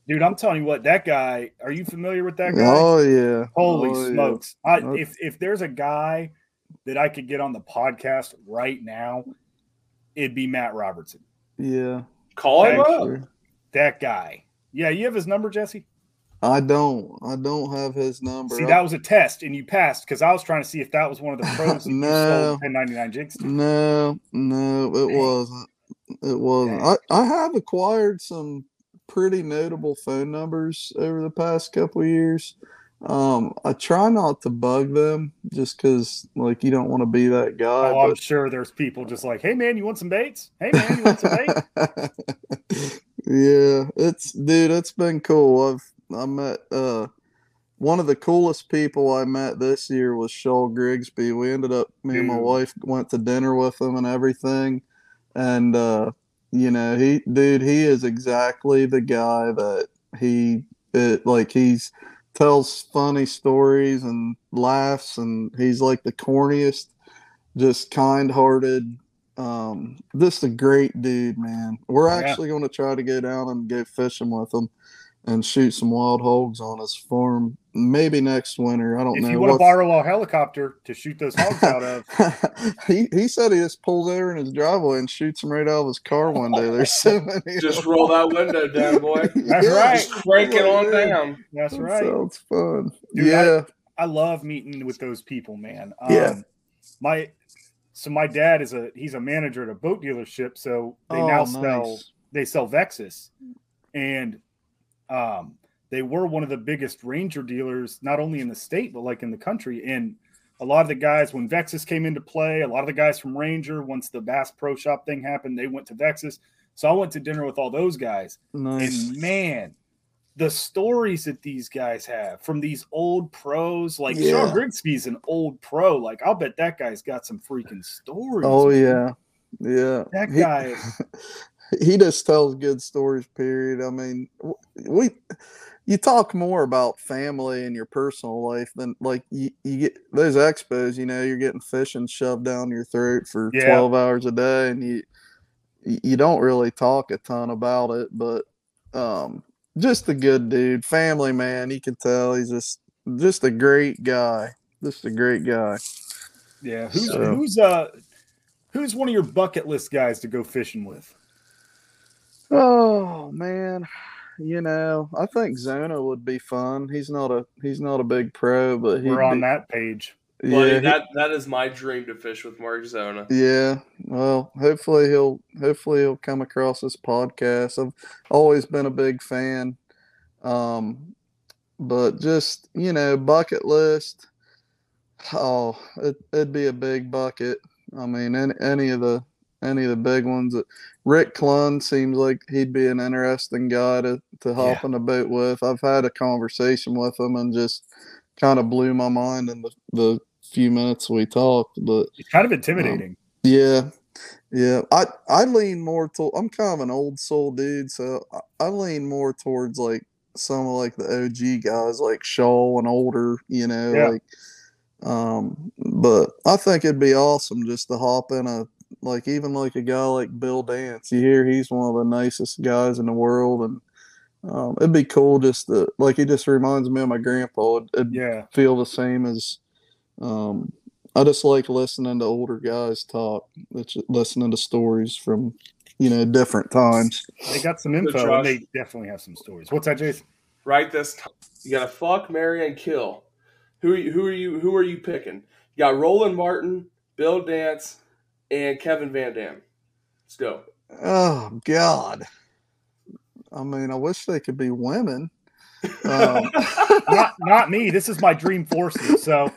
dude, I'm telling you what, that guy. Are you familiar with that guy? oh yeah. Holy Oh, yeah. smokes! I, Oh. if if there's a guy that I could get on the podcast right now, it'd be Matt Robertson. Yeah. Call him up. Actually, That guy. Yeah, you have his number, Jesse. I don't. I don't have his number. See, that was a test, and you passed because I was trying to see if that was one of the pros that you No. sold 1099 jigs. No, no, it Dang. wasn't. It wasn't. Dang. I, I have acquired some pretty notable phone numbers over the past couple of years. Um, I try not to bug them just because, like, you don't want to be that guy. Oh, I'm sure there's people just like, "Hey, man, you want some baits? Hey, man, you want some bait?" yeah, it's dude, it's been cool. I've I met uh one of the coolest people I met this year was Shaw Grigsby. We ended up me and my wife went to dinner with him and everything. And uh you know, he dude, he is exactly the guy that he it like he's tells funny stories and laughs and he's like the corniest just kind-hearted um just a great dude man we're Yeah. actually going to try to go down and go fishing with him and shoot some wild hogs on his farm maybe next winter i don't If know If you want to borrow a helicopter to shoot those hogs out of, he he said he just pulls over in his driveway and shoots them right out of his car one day there's so many Just roll that window down, boy. That's right. Just crank it on down. that's That right. sounds fun Dude, yeah I love meeting with those people, man. Um, Yeah. My so my dad is a he's a manager at a boat dealership, so they Oh, now sell they sell Vexus, and um, they were one of the biggest Ranger dealers, not only in the state but like in the country. And a lot of the guys, when Vexus came into play, a lot of the guys from Ranger, once the Bass Pro Shop thing happened, they went to Vexus. So I went to dinner with all those guys, nice and man, the stories that these guys have from these old pros, like Yeah. Shaw Grigsby's an old pro. Like I'll bet that guy's got some freaking stories. oh man. yeah yeah That He- guy, he just tells good stories period i mean we you talk more about family and your personal life than like you, you get those expos you know you're getting fishing shoved down your throat for Yeah. 12 hours a day and you you don't really talk a ton about it but um just a good dude family man you can tell he's just just a great guy just a great guy yeah. Who's So- who's uh who's one of your bucket list guys to go fishing with? Oh man, you know, I think Zona would be fun. He's not a he's not a big pro, but he'd We're on be, that page. Buddy, Yeah, he- that that is my dream to fish with Mark Zona. yeah. Well, hopefully he'll hopefully he'll come across this podcast. I've always been a big fan. Um, but just you know, bucket list. Oh, it, it'd be a big bucket. I mean, any, any of the any of the big ones. Rick Clunn seems like he'd be an interesting guy to to hop Yeah. in a boat with. I've had a conversation with him and just kind of blew my mind in the, the few minutes we talked. But It's kind of intimidating. yeah, yeah, I I lean more to. I'm kind of an old soul dude, so I, I lean more towards like some of like the OG guys like Shaw and older, you know, Yeah. like. Um, but I think it'd be awesome just to hop in a like even like a guy like Bill Dance. You hear he's one of the nicest guys in the world, and um, it'd be cool just to like he just reminds me of my grandpa. It'd, it'd yeah. feel the same as um I just like listening to older guys talk, it's listening to stories from you know different times. They got some So, info Josh- and they definitely have some stories. What's that, Jason? Right this time. You got to fuck, marry, and kill. Who are you, who are you who are you picking? You got Roland Martin, Bill Dance, and Kevin Van Dam. Let's go. Oh God. I mean, I wish they could be women. Um, not not me. This is my dream forces. So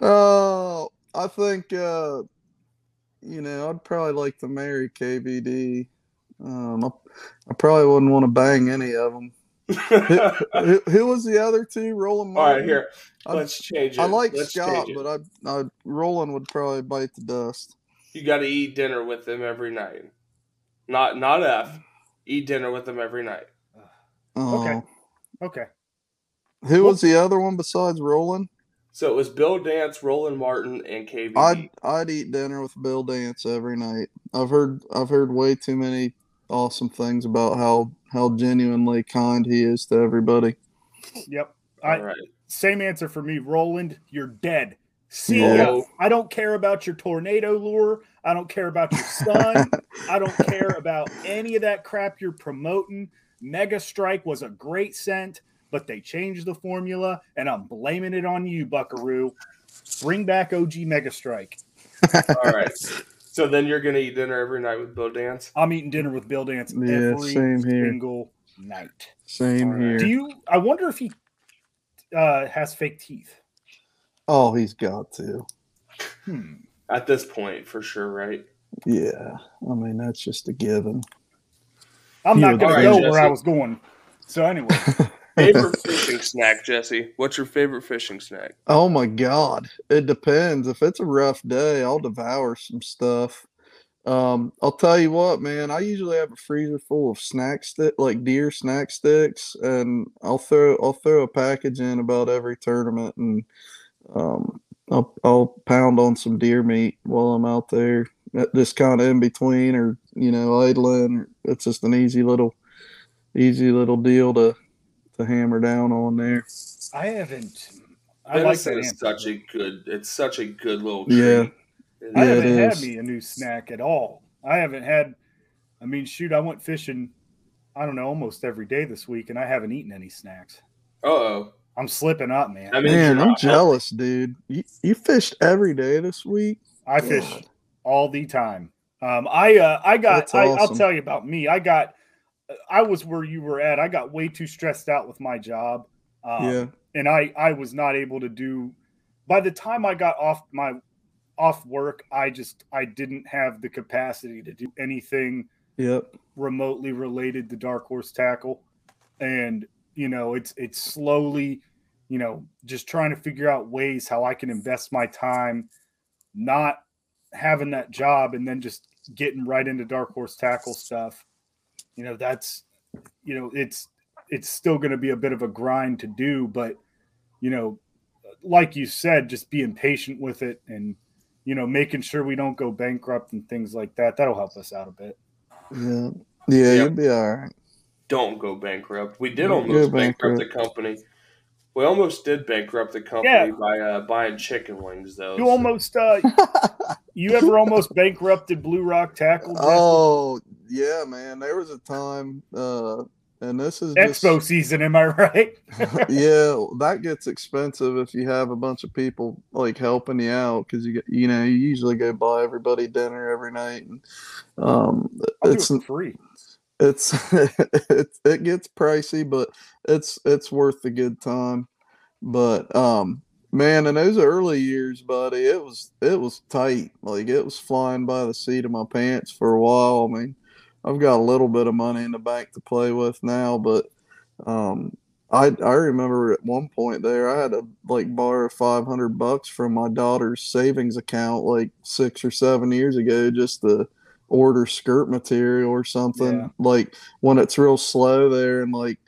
oh, I think uh, you know I'd probably like to marry KVD. Um, I, I probably wouldn't want to bang any of them. Who, who, was the other two? Roland Martin. All right, here. Let's change it. I like Let's Scott, but I, I Roland would probably bite the dust. You got to eat dinner with him every night. Not not F. Eat dinner with him every night. Oh. Okay. Okay. Who was the other one besides Roland? So it was Bill Dance, Roland Martin, and KB. I'd I'd eat dinner with Bill Dance every night. I've heard I've heard way too many awesome things about how how genuinely kind he is to everybody. Yep. I, right. Same answer for me, Roland. You're dead. See ya. I don't care about your tornado lure. I don't care about your son. I don't care about any of that crap you're promoting. Mega Strike was a great scent but they changed the formula, and I'm blaming it on you, Buckaroo. Bring back OG Mega Strike. All right. So then you're gonna eat dinner every night with Bill Dance. I'm eating dinner with Bill Dance yeah, every same here. single night. Same right. here. Do you? I wonder if he uh, has fake teeth. Oh, he's got to. Hmm. At this point, for sure, right? Yeah. I mean, that's just a given. I'm not going to go where I was going. So anyway, favorite fishing snack, Jesse? What's your favorite fishing snack? Oh my god, it depends. If it's a rough day, I'll devour some stuff. Um, I'll tell you what, man. I usually have a freezer full of snack stick, like deer snack sticks, and I'll throw I'll throw a package in about every tournament, and um, I'll I'll pound on some deer meat while I'm out there. Just kind of in between, or you know, idling. It's just an easy little, easy little deal to to hammer down on there. I haven't. I like that. It's such a good. It's such a good little treat. Yeah. I haven't had me a new snack at all. I haven't had. I mean, shoot, I went fishing. I don't know, almost every day this week, and I haven't eaten any snacks. oh. I'm slipping up, man. I mean, man, I'm jealous, dude. You, you fished every day this week. I God. fish all the time. Um, I uh, I got. I, awesome. I'll tell you about me. I got I was where you were at. I got way too stressed out with my job. Um, yeah. And I, I was not able to do, by the time I got off my, off work, I just, I didn't have the capacity to do anything yep. remotely related to dark horse tackle. And, you know, it's, it's slowly, you know, just trying to figure out ways how I can invest my time, not having that job and then just getting right into dark horse tackle stuff you know that's you know it's it's still going to be a bit of a grind to do but you know like you said just being patient with it and you know making sure we don't go bankrupt and things like that that'll help us out a bit yeah yeah yep. you'll be all right don't go bankrupt we did almost bankrupt. bankrupt the company we almost did bankrupt the company yeah. by uh, buying chicken wings, though. You so. almost, uh, you ever almost bankrupted Blue Rock Tackle? Oh yeah, man. There was a time, uh, and this is expo just, season. Am I right? yeah, that gets expensive if you have a bunch of people like helping you out because you get, you know, you usually go buy everybody dinner every night, and um, it's it free. It's it, it gets pricey, but it's it's worth the good time. But um, Man, in those early years, buddy, it was it was tight. Like it was flying by the seat of my pants for a while. I mean, I've got a little bit of money in the bank to play with now, but um, I I remember at one point there I had to like borrow five hundred bucks from my daughter's savings account like six or seven years ago just to order skirt material or something. Yeah. Like when it's real slow there in like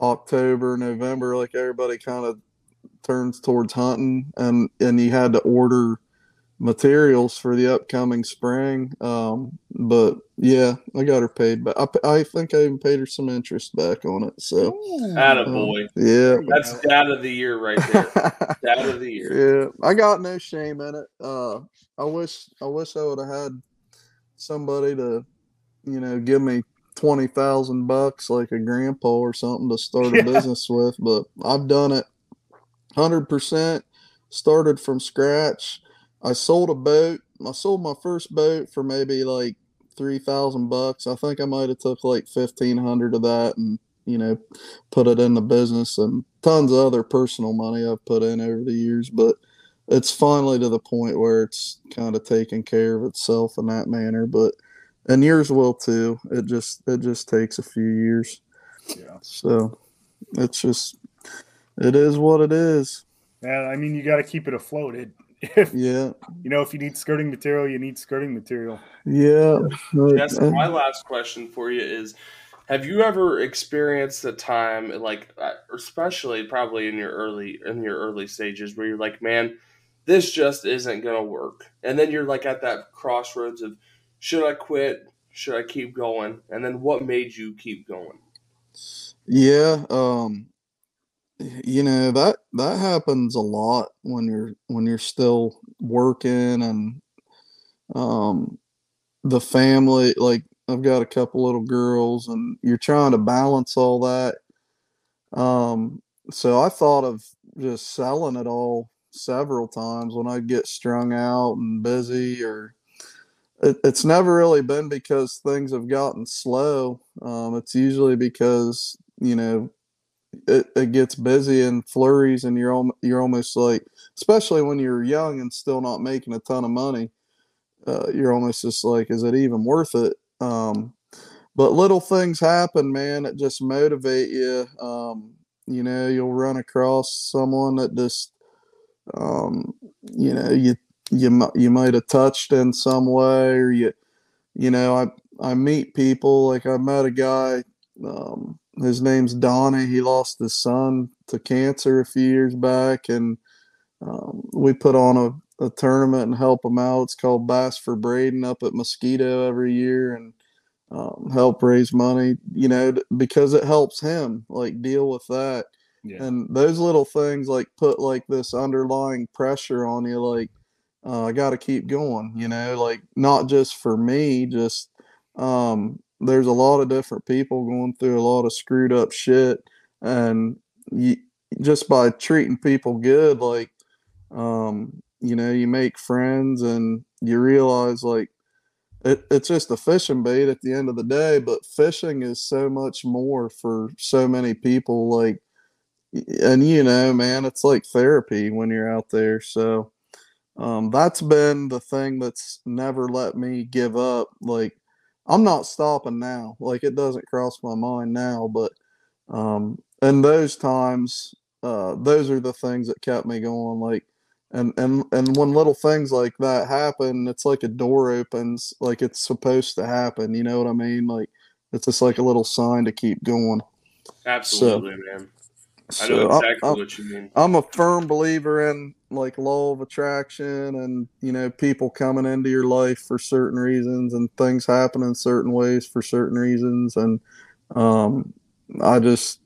October, November, like everybody kind of turns towards hunting, and and you had to order materials for the upcoming spring. Um, but yeah, I got her paid but I, I think I even paid her some interest back on it. So, out of boy, um, yeah, that's out of the year right there. out of the year. Yeah, I got no shame in it. Uh, I wish I wish I would have had somebody to, you know, give me twenty thousand bucks like a grandpa or something to start a yeah. business with, but I've done it 100% started from scratch. I sold a boat. I sold my first boat for maybe like 3000 bucks. I think I might have took like 1500 of that and you know put it in the business and tons of other personal money I've put in over the years, but it's finally to the point where it's kind of taking care of itself in that manner, but and yours will too. It just it just takes a few years. Yeah. So it's just it is what it is. Yeah, I mean, you got to keep it afloat. It, if Yeah. you know, if you need skirting material, you need skirting material. Yeah. Yes, Uh, my last question for you is have you ever experienced a time like uh, especially probably in your early in your early stages where you're like man this just isn't going to work and then you're like at that crossroads of should i quit should i keep going and then what made you keep going Yeah, um you know that that happens a lot when you're when you're still working and um the family like I've got a couple little girls and you're trying to balance all that. Um so I thought of just selling it all several times when I get strung out and busy or it, it's never really been because things have gotten slow. Um, it's usually because you know it, it gets busy and flurries, and you're al- you're almost like, especially when you're young and still not making a ton of money, uh, you're almost just like, is it even worth it? Um, but little things happen, man. That just motivate you. Um, you know, you'll run across someone that just, um, you know, you you you might have touched in some way, or you, you know, I I meet people like I met a guy. Um, his name's Donnie. He lost his son to cancer a few years back, and um, we put on a, a tournament and help him out. It's called Bass for Braden up at Mosquito every year, and um, help raise money. You know, because it helps him like deal with that. Yeah. And those little things like put like this underlying pressure on you, like uh, I got to keep going. You know, like not just for me, just um, there's a lot of different people going through a lot of screwed up shit, and you just by treating people good, like um, you know, you make friends and you realize like it, it's just a fishing bait at the end of the day, but fishing is so much more for so many people. Like, and you know, man, it's like therapy when you're out there. So, um, that's been the thing that's never let me give up. Like, I'm not stopping now. Like, it doesn't cross my mind now, but, um, in those times, uh, those are the things that kept me going. Like, and and and when little things like that happen, it's like a door opens, like it's supposed to happen. You know what I mean? Like, it's just like a little sign to keep going. absolutely man i know So exactly I- what you mean I'm a firm believer in like law of attraction and you know people coming into your life for certain reasons and things happen in certain ways for certain reasons and um I just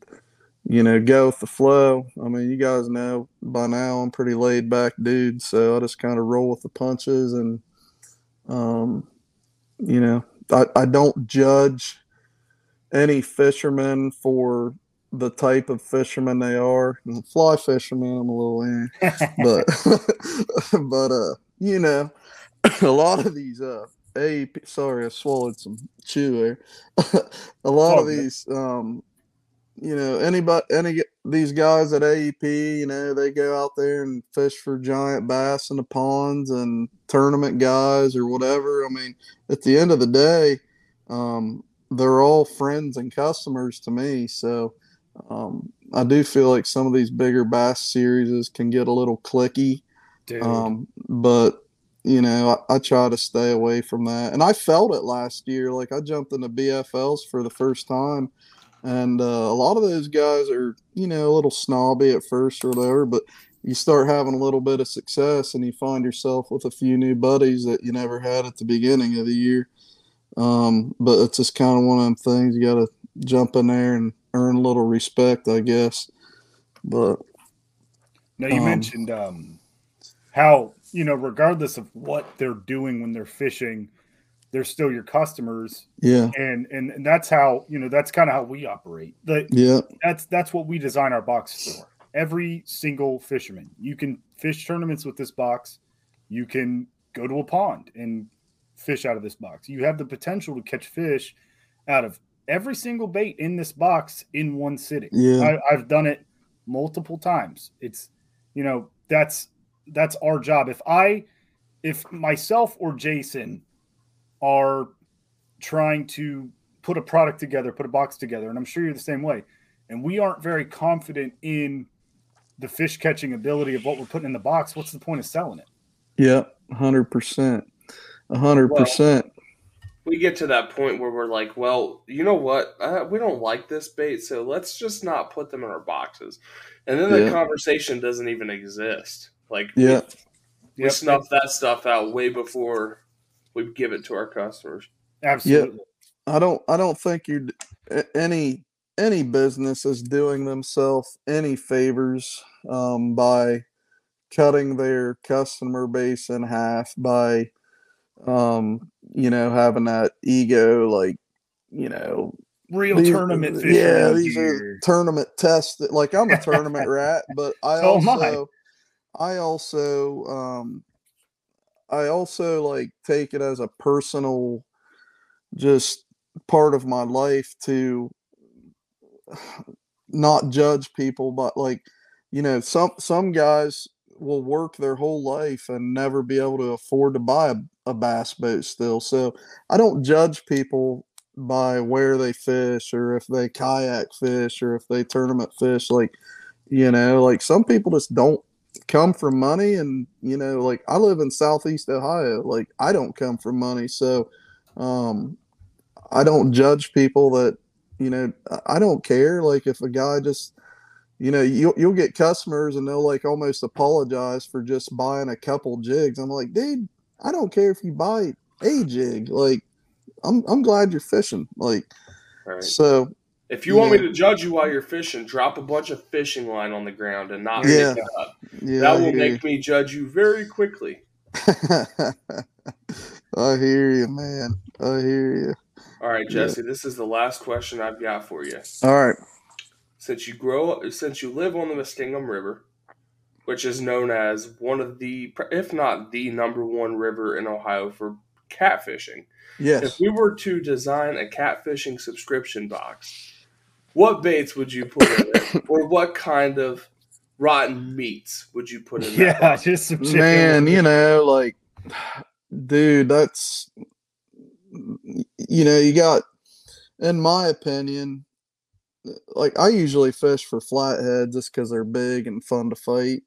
you know go with the flow. I mean, you guys know by now I'm pretty laid back dude, so I just kind of roll with the punches and um you know, I I don't judge any fisherman for the type of fisherman they are. And Fly fisherman, I'm a little in, but but uh, you know, a lot of these uh AEP sorry, I swallowed some chew there. a lot all of these um you know, anybody any these guys at AEP, you know, they go out there and fish for giant bass in the ponds and tournament guys or whatever. I mean, at the end of the day, um, they're all friends and customers to me. So um, I do feel like some of these bigger bass series can get a little clicky. Um, but you know, I, I try to stay away from that. And I felt it last year. Like I jumped into BFLs for the first time, and uh, a lot of those guys are, you know, a little snobby at first or whatever. But you start having a little bit of success, and you find yourself with a few new buddies that you never had at the beginning of the year. Um, but it's just kind of one of them things you got to jump in there and earn a little respect, I guess. But Now you Um, mentioned um, how you know, regardless of what they're doing when they're fishing, they're still your customers, yeah, and and, and that's how you know that's kind of how we operate. The, yeah, that's that's what we design our box for. Every single fisherman, you can fish tournaments with this box. You can go to a pond and fish out of this box. You have the potential to catch fish out of every single bait in this box in one sitting. Yeah. I, I've done it multiple times. It's you know that's that's our job. If I if myself or Jason are trying to put a product together, put a box together, and I'm sure you're the same way. And we aren't very confident in the fish catching ability of what we're putting in the box. What's the point of selling it? Yeah, hundred percent, hundred percent. We get to that point where we're like, well, you know what? Uh, we don't like this bait, so let's just not put them in our boxes. And then the Yeah. conversation doesn't even exist. Like, Yeah. we, we Yep. snuff that stuff out way before we give it to our customers. Absolutely. I don't I don't think you any any business is doing themselves any favors um, by cutting their customer base in half by um, you know having that ego like you know Real these- tournament yeah these are tournament tests that- like I'm a tournament rat but I So am I. also I also um I also like take it as a personal just part of my life to not judge people but like you know some some guys will work their whole life and never be able to afford to buy a, a bass boat still. So i don't judge people by where they fish or if they kayak fish or if they tournament fish like you know like some people just don't come from money and you know like i live in southeast ohio like i don't come from money. So um i don't judge people that you know I- i don't care like if a guy just you know you'll, you'll get customers and they'll like almost apologize for just buying a couple jigs i'm like dude i don't care if you buy a jig like i'm i'm glad you're fishing like right. so If you want me to judge you while you're fishing, drop a bunch of fishing line on the ground and not Yeah. pick it up. yeah that will make me judge you very quickly. i hear you man i hear you All right, Yeah. Jesse, this is the last question I've got for you. all right Since you grow, since you live on the Muskingum River, which is known as one of the, if not the number one river in Ohio for catfishing, yes if we were to design a catfishing subscription box, what baits would you put in it, or what kind of rotten meats would you put in? That Yeah, box? just some chicken. man you know like dude that's you know you got in my opinion like i usually fish for flatheads just because they're big and fun to fight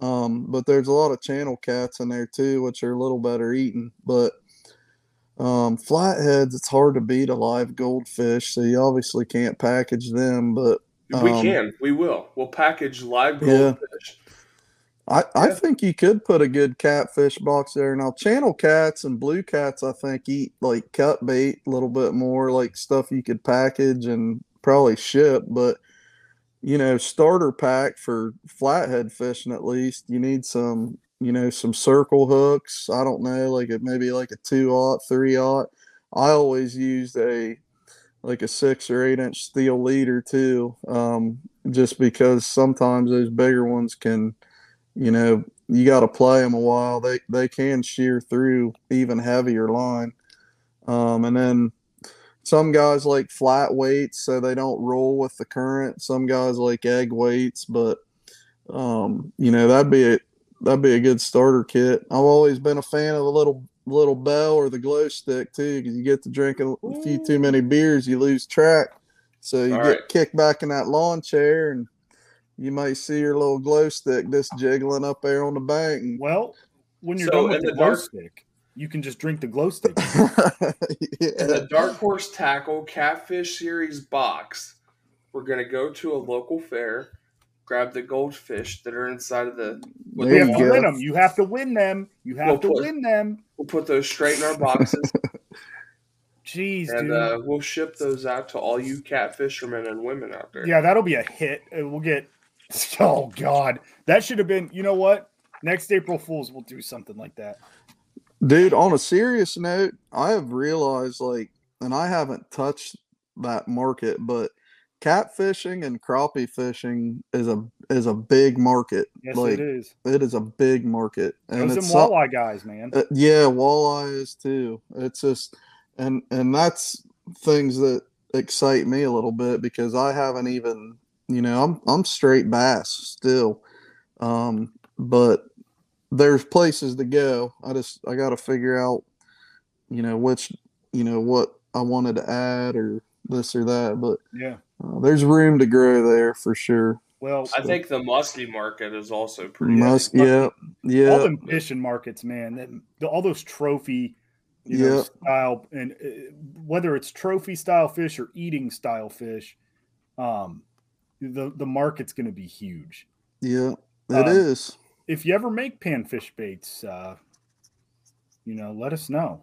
um but there's a lot of channel cats in there too which are a little better eating but um flatheads it's hard to beat a live goldfish so you obviously can't package them but we um, can, we will. We'll package live Yeah. goldfish. I, I Yeah. think you could put a good catfish box there. Now, channel cats and blue cats, I think, eat like cut bait a little bit more, like stuff you could package and probably ship. But, you know, starter pack for flathead fishing at least, you need some, you know, some circle hooks. I don't know, like it maybe like a two aught, three aught. I always used a like a six or eight inch steel leader too, um, just because sometimes those bigger ones can you know, you got to play them a while. They they can shear through even heavier line. Um, and then some guys like flat weights, so they don't roll with the current. Some guys like egg weights, but um, you know that'd be a that'd be a good starter kit. I've always been a fan of the little little bell or the glow stick too, because you get to drinking a few too many beers, you lose track. So you All get right. kicked back in that lawn chair and you might see your little glow stick just jiggling up there on the bank. Well, when you're So, done with the the glow dark- stick, you can just drink the glow stick. In yeah. the Dark Horse Tackle Catfish Series box, we're gonna go to a local fair, grab the goldfish that are inside of the. There you you have to win them. You have to win them. You have We'll to put- win them. We'll put those straight in our boxes, Jeez, and dude. uh, we'll ship those out to all you catfishermen and women out there. yeah, that'll be a hit. Uh, We'll get. Oh God, that should have been. You know what? Next April Fools, we'll do something like that. Dude, on a serious note, I have realized like, and I haven't touched that market, but catfishing and crappie fishing is a is a big market. Yes, like it is. it is a big market, and Those it's some walleye guys, man. Uh, yeah, walleye is too. It's just and and that's things that excite me a little bit because I haven't even you know I'm I'm straight bass still, um, but there's places to go. I just I got to figure out you know which you know what I wanted to add or this or that, but Yeah. uh, there's room to grow there for sure. Well, I think the musky market is also pretty. Must, heavy. yeah, all yeah, them fishing markets, man. that- the- all those trophy, you know, Yeah. style, and uh, whether it's trophy style fish or eating style fish, um, the the market's going to be huge. yeah. It Um, is. If you ever make panfish baits, uh, you know, let us know.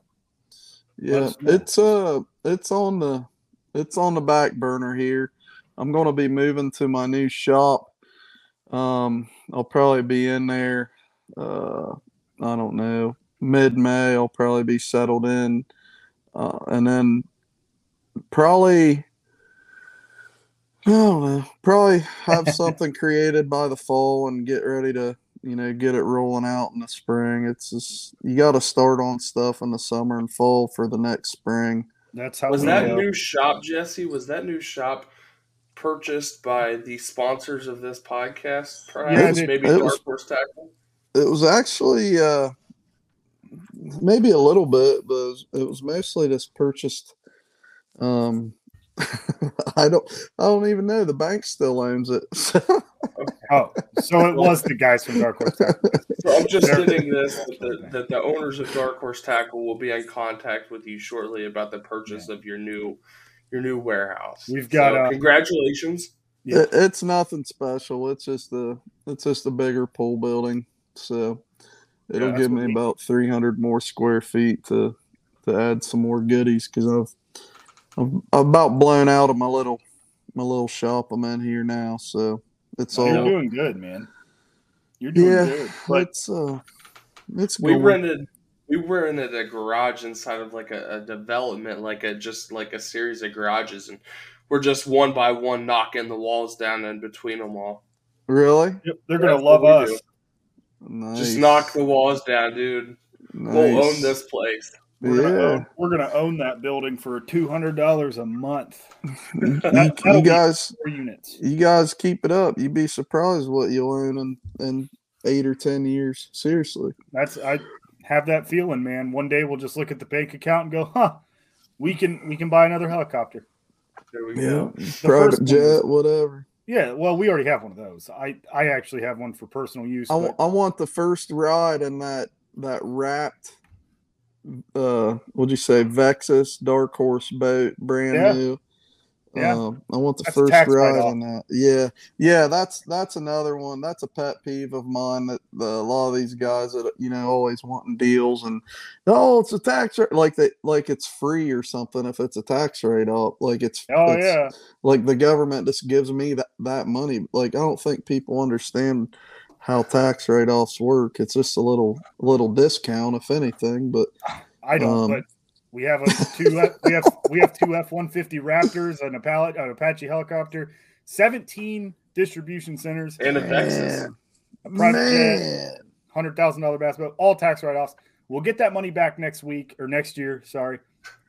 Yeah, us know. it's uh, it's on the, it's on the back burner here. I'm gonna be moving to my new shop. Um, I'll probably be in there. Uh, I don't know, mid May. I'll probably be settled in, uh, and then probably. I don't know. Probably have something created by the fall and get ready to, you know, get it rolling out in the spring. It's just you got to start on stuff in the summer and fall for the next spring. That's how Was that go. new shop, Jesse? Was that new shop purchased by the sponsors of this podcast? Perhaps it- maybe it Dark was- Horse Tackle. It was actually uh, maybe a little bit, but it was, it was mostly just purchased. Um, I don't, I don't even know. The bank still owns it. Oh, so it was the guys from Dark Horse. Tackle. So I'm just There- getting this that the, that the owners of Dark Horse Tackle will be in contact with you shortly about the purchase of your new your new warehouse. We've got, So uh, congratulations. Yeah. It, it's nothing special. It's just a, it's just a bigger pool building. So it'll that's give me about 300 more square feet to, to add some more goodies because I've, I've, I've about blown out of my little, my little shop I'm in here now. So it's all. You're doing good, man. You're doing Yeah, good. But it's uh, it's We going. rented we rented a garage inside of like a, a development, like a just like a series of garages, and we're just one by one knocking the walls down in between them all. Really? Yep, they're gonna That's love us. Nice. Just knock the walls down, dude. We'll own this place. We're gonna, Yeah. own, we're gonna own that building for two hundred dollars a month. you, That- you that'll guys, units. you guys keep it up. You'd be surprised what you'll own in, in eight or ten years. Seriously. That's I have that feeling, man. One day we'll just look at the bank account and go, huh, we can we can buy another helicopter. There we go. first Private one jet, was- whatever. Yeah, well, we already have one of those. I I actually have one for personal use. I, But w- I want the first ride in that that wrapped. Uh, what'd you say? Vexus Dark Horse boat, brand Yeah. new. Yeah. Um, I want the That's first ride on that. Yeah, yeah. That's that's another one. That's a pet peeve of mine that the, a lot of these guys that you know always wanting deals and oh, it's a tax rate like that like it's free or something if it's a tax write off. Like it's oh it's, yeah, like the government just gives me that, that money like i don't think people understand how tax write-offs work it's just a little little discount if anything but I don't. um, but we have a two. We have we have two F one fifty Raptors and a pallet, an Apache helicopter, seventeen distribution centers, And a Vexus. man, a private jet, hundred thousand dollar bass boat, all tax write offs. We'll get that money back next week or next year. Sorry,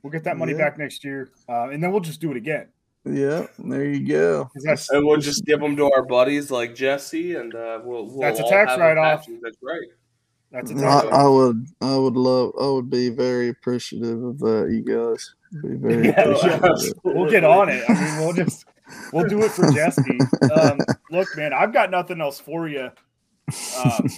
we'll get that money Yeah. back next year, uh, and then we'll just do it again. Yeah there you go. And we'll just give them to our buddies like Jesse, and uh, we'll, we'll That's a tax write-off. That's right. that's a I, tax. I would i would love i would be very appreciative of that you guys be very Yeah, appreciative yeah. we'll get on it. I mean, we'll just we'll do it for Jesse. Um, look, man, I've got nothing else for you. Um,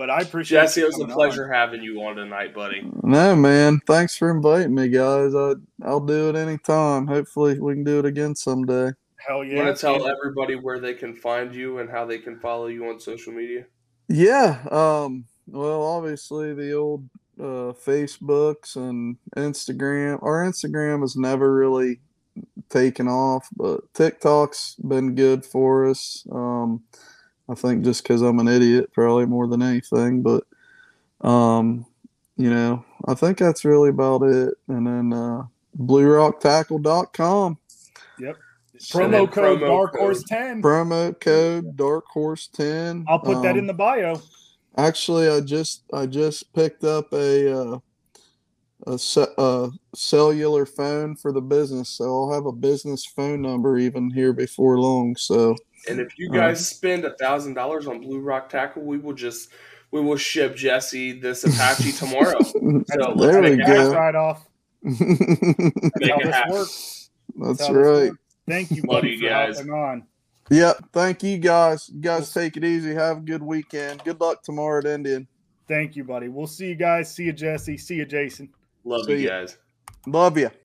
but I appreciate it. Jesse, you it was a coming pleasure having you on tonight, buddy. no man thanks for inviting me guys I, i'll do it anytime hopefully we can do it again someday. Hell You yeah! want to tell everybody where they can find you and how they can follow you on social media? Yeah. Um, well, obviously the old uh, Facebooks and Instagram. Our Instagram has never really taken off, but TikTok's been good for us. Um, I think just because I'm an idiot, probably more than anything. But um, you know, I think that's really about it. And then uh, BlueRockTackle.com. promo And code promo Dark code. Horse ten. Promo code Dark Horse Ten. I'll put that Um, in the bio. Actually, I just I just picked up a uh, a, ce- a cellular phone for the business, so I'll have a business phone number even here before long. So And if you guys spend a thousand dollars on Blue Rock Tackle, we will just we will ship Jesse this Apache tomorrow. So there let's we make Tax it go. write off. That's Make how it this happen. works. That's how right. works. Thank you, buddy, you guys. hopping on. Yep. Thank you guys. You guys take it easy. Have a good weekend. Good luck tomorrow at Indian. Thank you, buddy. We'll see you guys. See you, Jesse. See you, Jason. Love See you guys. Love you.